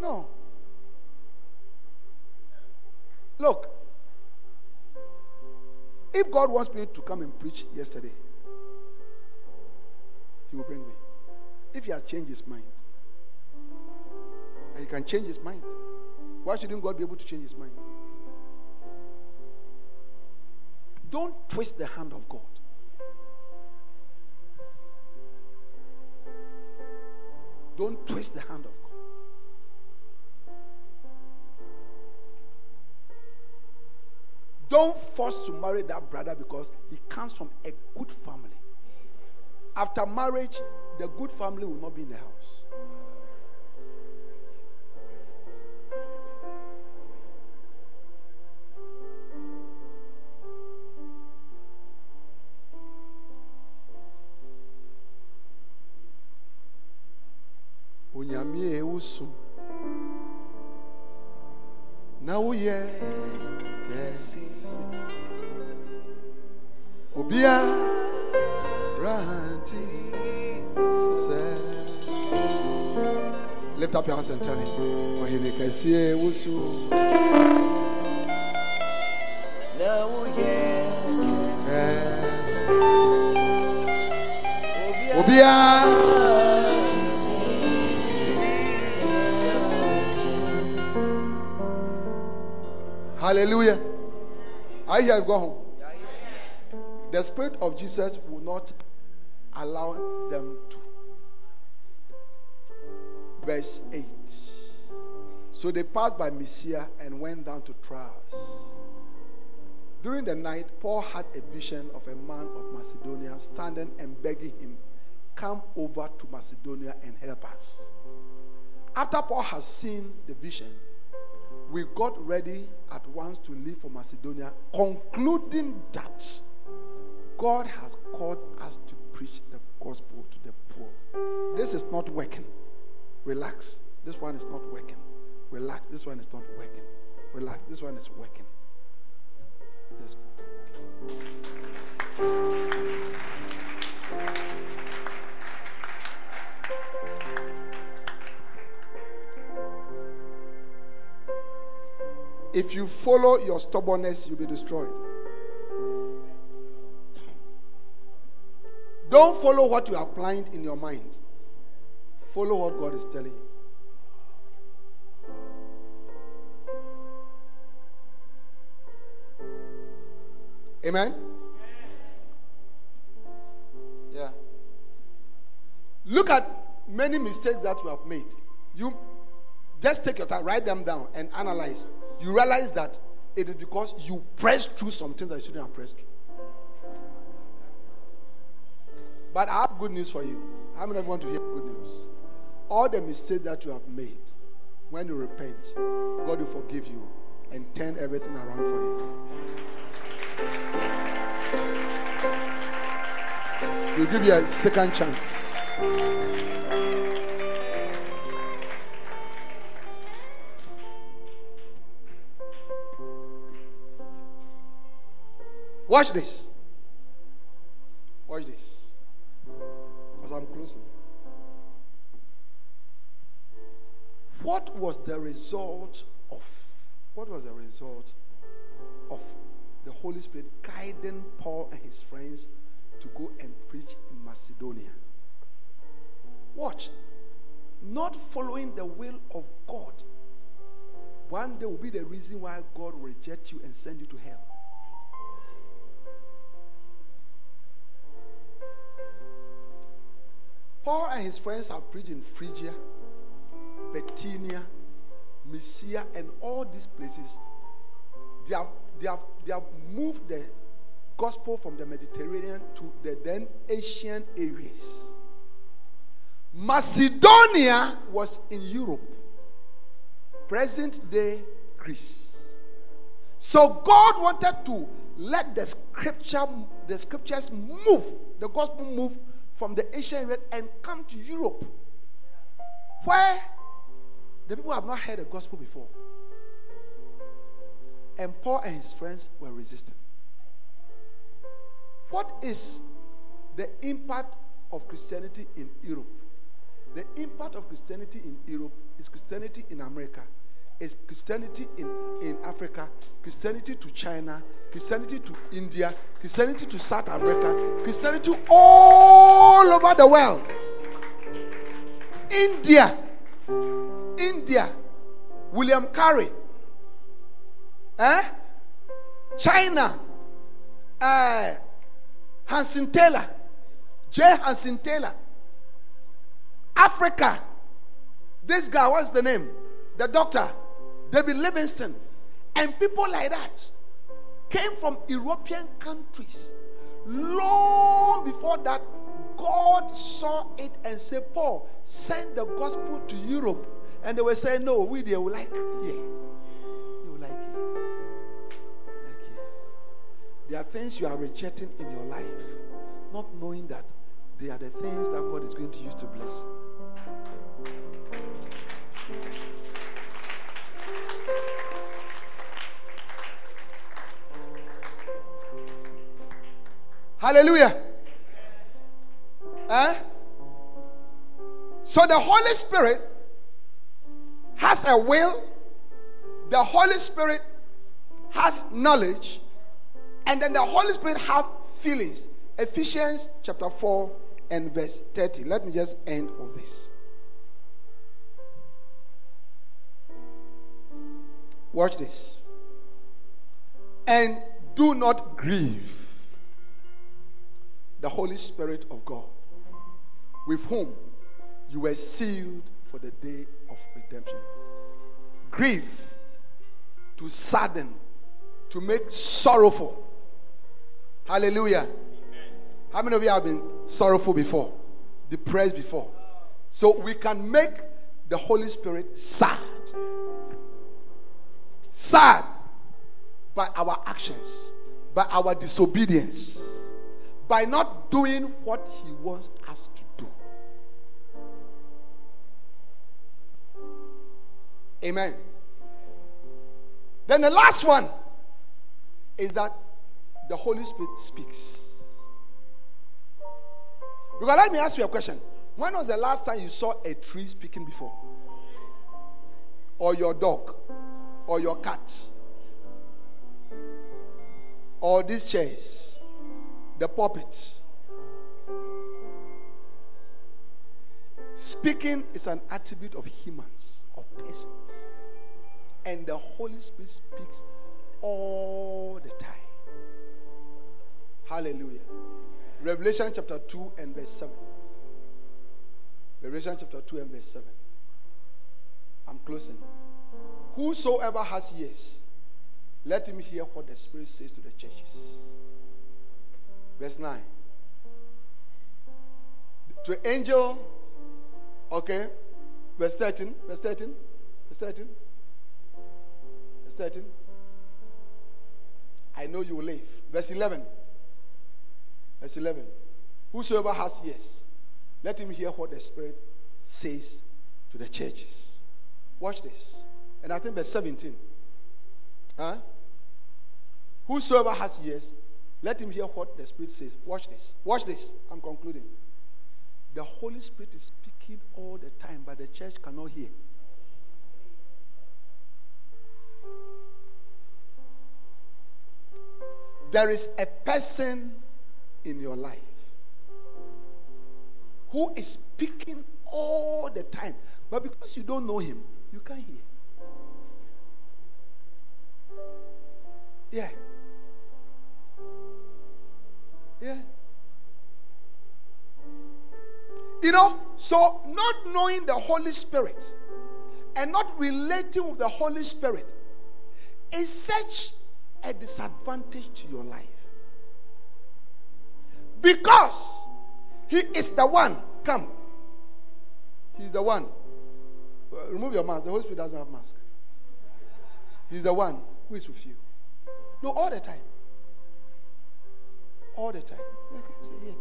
B: No. Look, if God wants me to come and preach yesterday, He will bring me. If He has changed His mind, and He can change His mind, why shouldn't God be able to change His mind? Don't twist the hand of God. Don't twist the hand of God. Don't force to marry that brother because he comes from a good family. After marriage, the good family will not be in the house. Ewusu na woyɛ kɛse obia ranti sɛ lift up your hands and tell him ɔhene kɛseɛ ewusu kɛse obia Hallelujah. I hear you go home. The Spirit of Jesus will not allow them to. Verse 8. So they passed by Mysia and went down to Troas. During the night, Paul had a vision of a man of Macedonia standing and begging him, Come over to Macedonia and help us. After Paul has seen the vision, we got ready at once to leave for Macedonia, concluding that God has called us to preach the gospel to the poor. This is not working. Relax. This one is not working. Relax. This one is not working. Relax. This one is working. If you follow your stubbornness, you'll be destroyed. Don't follow what you are applying in your mind. Follow what God is telling you. Amen? Yeah. Look at many mistakes that you have made, you just take your time, write them down, and analyze. You realize that it is because you pressed through some things that you shouldn't have pressed through. But I have good news for you. How many of you want to hear good news? All the mistakes that you have made, when you repent, God will forgive you and turn everything around for you. He'll give you a second chance. Watch this. Watch this. As I'm closing. What was the result of what was the result of the Holy Spirit guiding Paul and his friends to go and preach in Macedonia? Watch. Not following the will of God. One day will be the reason why God will reject you and send you to hell. Paul and his friends have preached in Phrygia, Bithynia, Mysia, and all these places. They have, they have, they have moved the gospel from the Mediterranean to the then Asian areas. Macedonia was in Europe, present day Greece. So God wanted to let the scripture, the scriptures move, the gospel move from the Asian area and come to Europe, where the people have not heard the gospel before. And Paul and his friends were resisting. What is the impact of Christianity in Europe? The impact of Christianity in Europe is Christianity in America, is Christianity in, in Africa, Christianity to China, Christianity to India, Christianity to South America, Christianity all over the world. India, India, William Carey, eh? China, uh, Hudson Taylor, J. Hudson Taylor, Africa. This guy, what's the name? The doctor, David Livingstone, and people like that came from European countries. Long before that, God saw it and said, Paul, send the gospel to Europe. And they were saying, No, we they will like here. They will like here. Like here. There are things you are rejecting in your life, not knowing that they are the things that God is going to use to bless Hallelujah. Eh? So the Holy Spirit has a will, the Holy Spirit has knowledge, and then the Holy Spirit have feelings. Ephesians chapter 4 and verse 30. Let me just end with this. Watch this. And do not grieve the Holy Spirit of God, with whom you were sealed for the day of redemption. Grief, to sadden, to make sorrowful. Hallelujah. Amen. How many of you have been sorrowful before? Depressed before? So we can make the Holy Spirit sad. Sad by our actions, by our disobedience by not doing what He wants us to do. Amen. Then the last one is that the Holy Spirit speaks. Because let me ask you a question. When was the last time you saw a tree speaking before? Or your dog? Or your cat? Or these chairs? The pulpit. Speaking is an attribute of humans, of persons. And the Holy Spirit speaks all the time. Hallelujah. Revelation chapter 2 and verse 7. Revelation chapter 2 and verse 7. I'm closing. Whosoever has ears, let him hear what the Spirit says to the churches. Verse 9. To angel, okay, verse 13, verse 13, verse 13, verse 13. I know you will live. Verse 11. Verse 11. Whosoever has ears, let him hear what the Spirit says to the churches. Watch this. And I think verse 17. Huh? Whosoever has ears, let him hear what the Spirit says. Watch this. Watch this. I'm concluding. The Holy Spirit is speaking all the time, but the church cannot hear. There is a person in your life who is speaking all the time, but because you don't know him, you can't hear. Yeah. Yeah. You know, so not knowing the Holy Spirit and not relating with the Holy Spirit is such a disadvantage to your life. Because He is the one. Come. He's the one. Uh, remove your mask. The Holy Spirit doesn't have mask. He's the one who is with you. No, all the time. All the time. Yeah,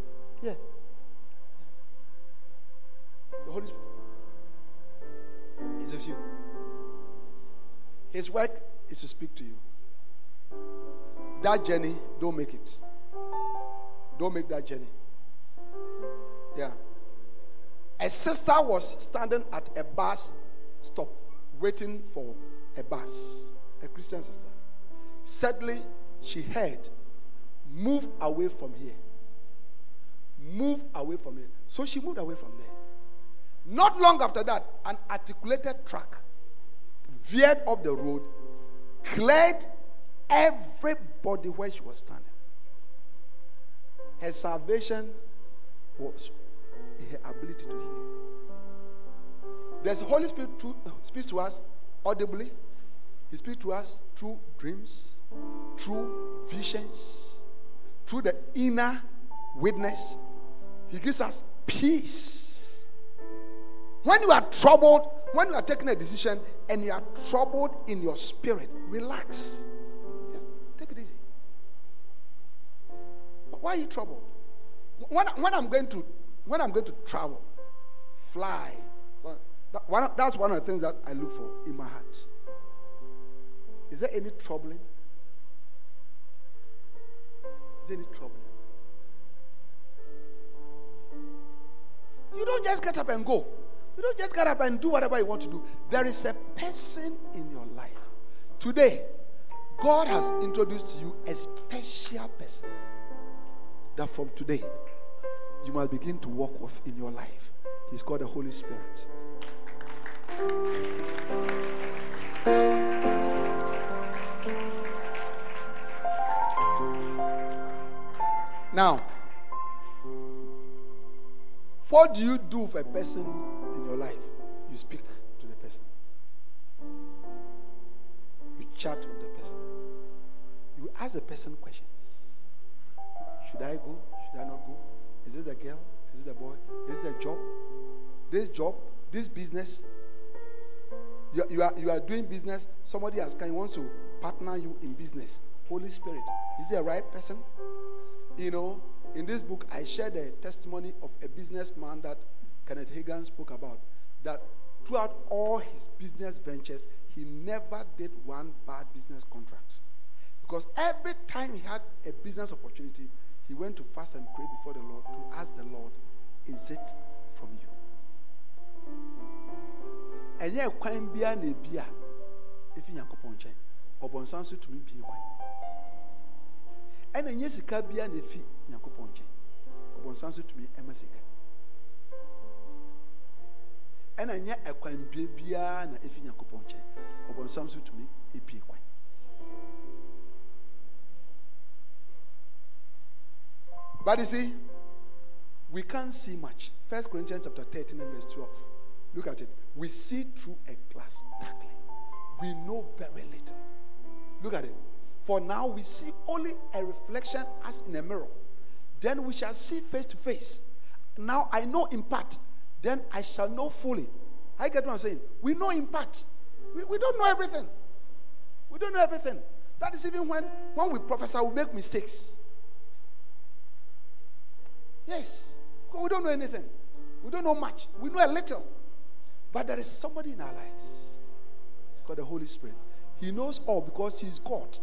B: yeah. The Holy Spirit is with you. His work is to speak to you. That journey, don't make it. Don't make that journey. Yeah. A sister was standing at a bus stop waiting for a bus, a Christian sister. Sadly, she heard, move away from here. Move away from here. So she moved away from there. Not long after that, an articulated truck veered off the road, cleared everybody where she was standing. Her salvation was her ability to hear. There's the Holy Spirit through, uh, speaks to us audibly. He speaks to us through dreams, through visions, through the inner witness. He gives us peace. When you are troubled, when you are taking a decision and you are troubled in your spirit, relax. Just take it easy. But why are you troubled? When, when I'm going to when I'm going to travel, fly. So that, one, that's one of the things that I look for in my heart. Is there any troubling? Any trouble. You don't just get up and go. You don't just get up and do whatever you want to do. There is a person in your life. Today, God has introduced to you a special person that from today you must begin to walk with in your life. He's called the Holy Spirit. Now, what do you do for a person in your life? You speak to the person. You chat with the person. You ask the person questions. Should I go? Should I not go? Is it the girl? Is it the boy? Is it the job? This job, this business. You, you, are, you are doing business. Somebody has come, wants to partner you in business. Holy Spirit, is he a right person? You know, in this book, I shared a testimony of a businessman that Kenneth Hagin spoke about. That throughout all his business ventures, he never did one bad business contract. Because every time he had a business opportunity, he went to fast and pray before the Lord to ask the Lord, Is it from you? ɛnyɛ kwan biara na ebi a ɛna nye sika biara na efi nyankopɔn nkyɛn ɔbɔnsan so tumi ɛma sika ɛna nye ɛkwan bie biara na efi nyankopɔn nkyɛn ɔbɔnsan so tumi ebie kwan. But you see, we can't see much. First Corinthians chapter 13 and verse 12. Look at it. We see through a glass darkly. We know very little. Look at it. For now we see only a reflection as in a mirror. Then we shall see face to face. Now I know in part. Then I shall know fully. I get what I'm saying. We know in part. We, we don't know everything. We don't know everything. That is even when, when we prophesy, we make mistakes. Yes. We don't know anything. We don't know much. We know a little. But there is somebody in our lives. It's called the Holy Spirit. He knows all because He's God.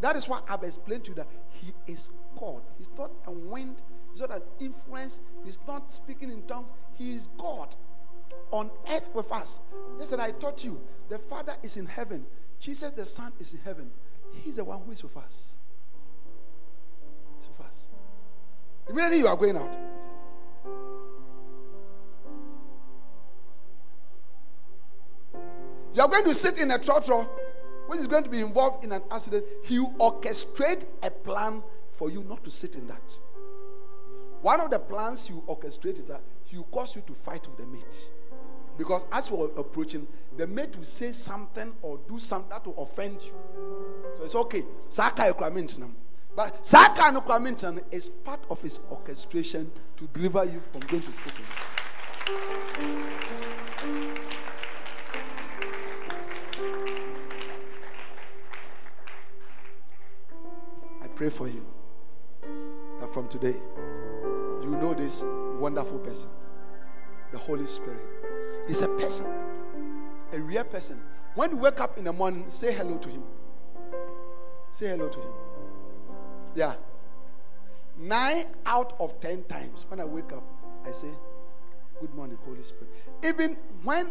B: That is why I've explained to you that He is God. He's not a wind, He's not an influence, He's not speaking in tongues. He is God on earth with us. Listen, I taught you the Father is in heaven, Jesus, the Son, is in heaven. He's the one who is with us. He's with us. Immediately you are going out. You are going to sit in a trotro which is going to be involved in an accident. He will orchestrate a plan for you not to sit in that. One of the plans he will orchestrate is that he will cause you to fight with the mate. Because as you are approaching, the mate will say something or do something that will offend you. So it's okay. Saka But Saka is part of his orchestration to deliver you from going to sit pray for you that from today you know this wonderful person, the Holy Spirit. He's a person, a real person. When you wake up in the morning, say hello to him. Say hello to him. Yeah. Nine out of ten times when I wake up, I say, Good morning, Holy Spirit. Even when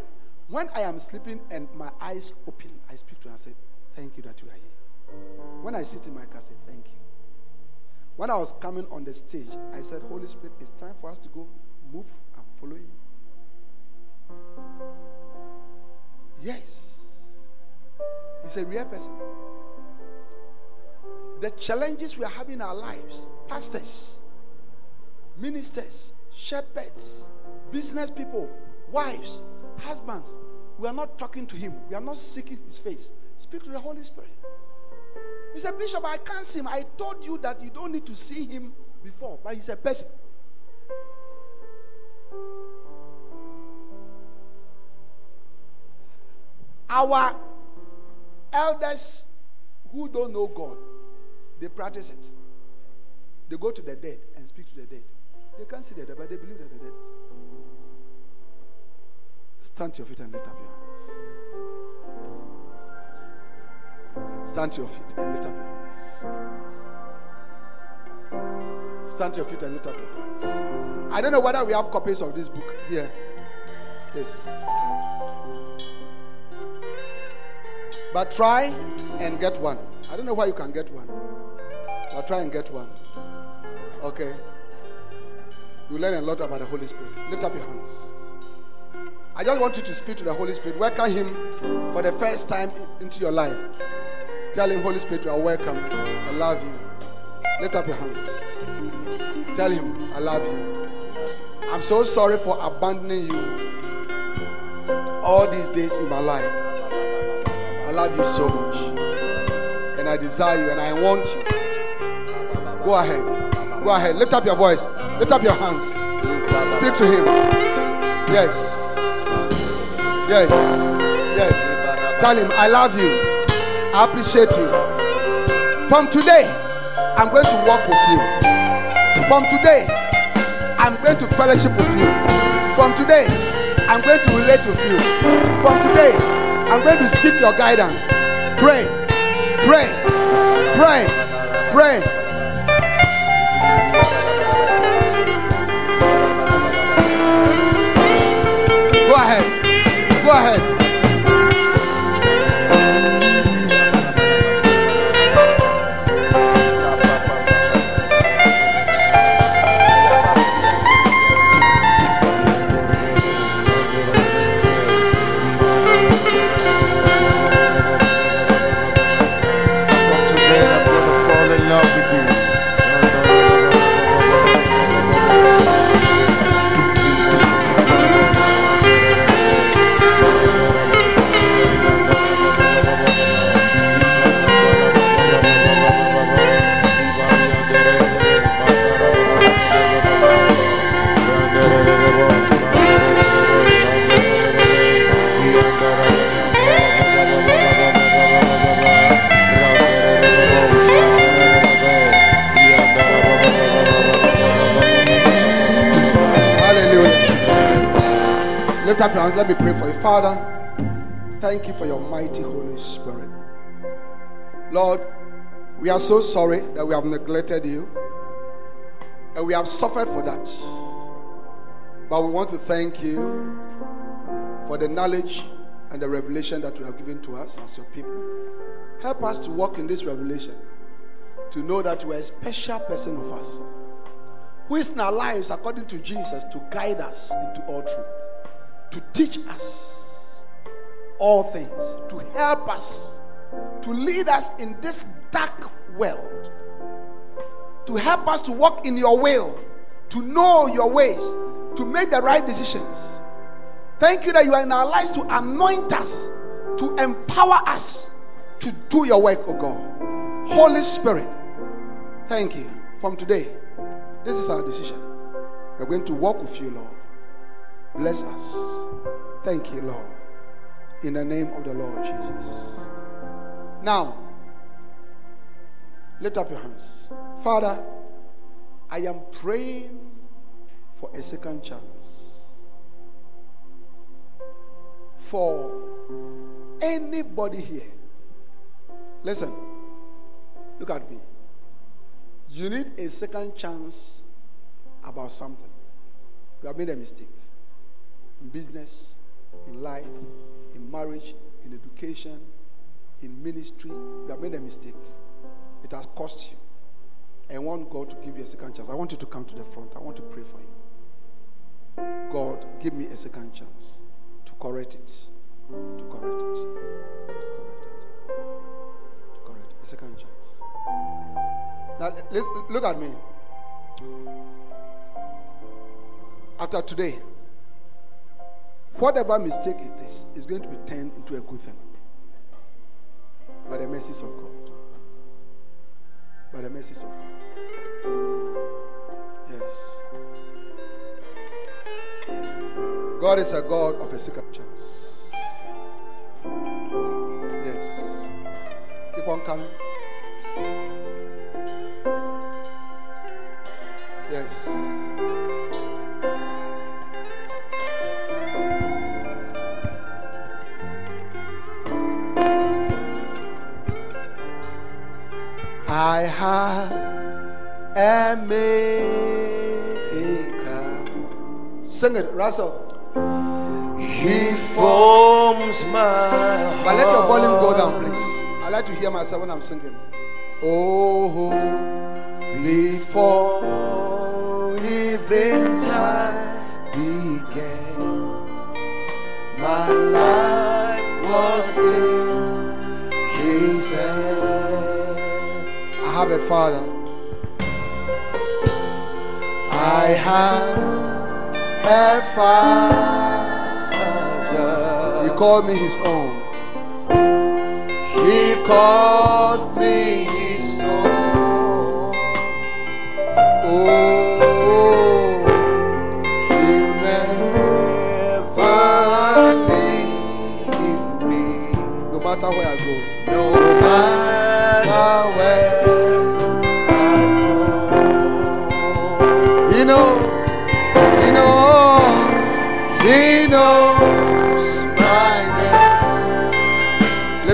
B: when I am sleeping and my eyes open, I speak to him and say, Thank you that you are here. When I sit in my car, I say, Thank you. When I was coming on the stage, I said, Holy Spirit, it's time for us to go move and follow you. Yes. He's a real person. The challenges we are having in our lives, pastors, ministers, shepherds, business people, wives, husbands, we are not talking to him. We are not seeking his face. Speak to the Holy Spirit. He said, Bishop, I can't see him. I told you that you don't need to see him before, but he's a person. Our elders who don't know God, they practice it. They go to the dead and speak to the dead. They can't see the dead, but they believe that the dead is. Stand to your feet and lift up your hands. Stand to your feet and lift up your hands. Stand to your feet and lift up your hands. I don't know whether we have copies of this book here. Yes. But try and get one. I don't know why you can get one. But try and get one. Okay. You learn a lot about the Holy Spirit. Lift up your hands. I just want you to speak to the Holy Spirit. Welcome Him for the first time into your life. Tell him, Holy Spirit, you are welcome. I love you. Lift up your hands. Tell him, I love you. I'm so sorry for abandoning you all these days in my life. I love you so much. And I desire you and I want you. Go ahead. Go ahead. Lift up your voice. Lift up your hands. Speak to him. Yes. Yes. Yes. Tell him, I love you. I appreciate you. From today, I'm going to walk with you. From today, I'm going to fellowship with you. From today, I'm going to relate with you. From today, I'm going to seek your guidance. Pray, pray, pray, pray. Let me pray for you. Father, thank you for your mighty Holy Spirit. Lord, we are so sorry that we have neglected you and we have suffered for that. But we want to thank you for the knowledge and the revelation that you have given to us as your people. Help us to walk in this revelation, to know that you are a special person of us, who is in our lives according to Jesus to guide us into all truth, to teach us all things, to help us, to lead us in this dark world, to help us to walk in your will, to know your ways, to make the right decisions. Thank you that you are in our lives to anoint us, to empower us to do your work, oh God. Holy Spirit, thank you. From today, this is our decision. We're going to walk with you, Lord. Bless us. Thank you, Lord. In the name of the Lord Jesus. Now, lift up your hands. Father, I am praying for a second chance. For anybody here. Listen, look at me. You need a second chance about something. You have made a mistake in business, in life, in marriage, in education, in ministry. You have made a mistake. It has cost you. I want God to give you a second chance. I want you to come to the front. I want to pray for you. God, give me a second chance to correct it. To correct it. To correct it. To correct it. A second chance. Now, let's, look at me. After today, whatever mistake it is, is going to be turned into a good thing by the mercies of God. By the mercies of God. Yes. God is a God of a second chance. Yes. Keep on coming. Yes. I have a maker. Sing it, Russell.
C: He forms my heart.
B: But let your volume go down, please. I like to hear myself when I'm singing. Oh, before
C: even time began. My life was in
B: A father. I have a father. He called me his own. He calls me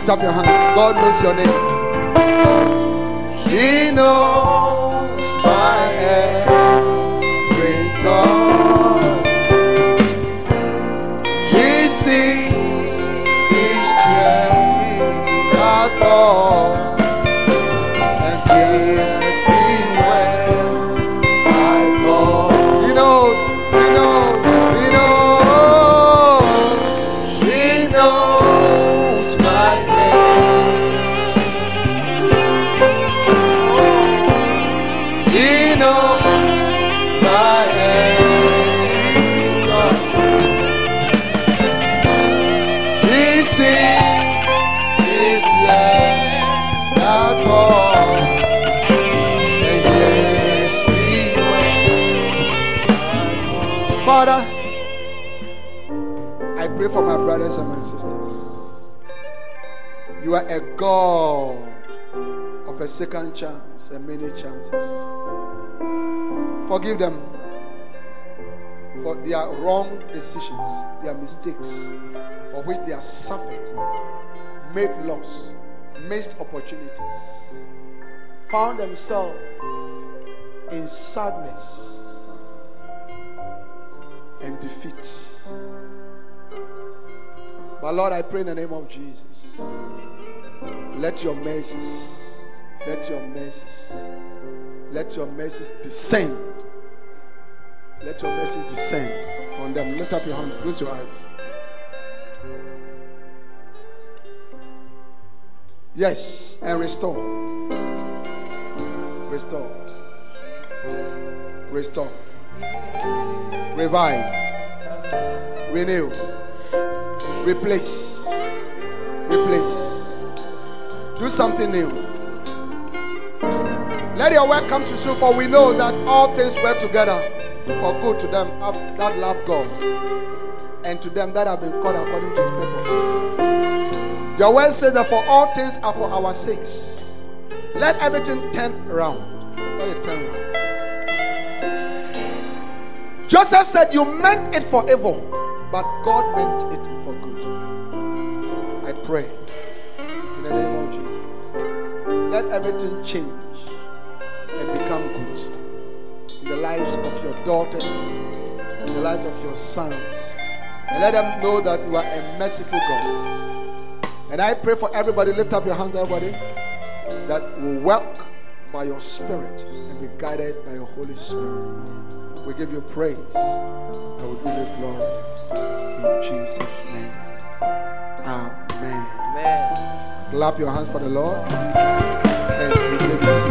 B: Lift up your hands. God knows your name. He knows You are a God of a second chance and many chances. Forgive them for their wrong decisions, their mistakes, for which they have suffered, made loss, missed opportunities, found themselves in sadness and defeat. But Lord, I pray in the name of Jesus. Let your mercies, let your mercies, let your mercies descend. Let your mercies descend on them. Lift up your hands, close your eyes. Yes, and restore. Restore. Restore. Revive. Renew. Replace. Replace. Do something new. Let your work come to soon, for we know that all things work together for good to them that love God and to them that have been called according to his purpose. Your word says that for all things are for our sakes. Let everything turn around. Let it turn around. Joseph said, You meant it for evil, but God meant it for good. I pray Let everything change and become good in the lives of your daughters, in the lives of your sons. And let them know that you are a merciful God. And I pray for everybody, lift up your hands, everybody, that will walk by your Spirit and be guided by your Holy Spirit. We give you praise and we give you glory. In Jesus' name. Amen.
C: Amen.
B: Clap your hands for the Lord. And we give you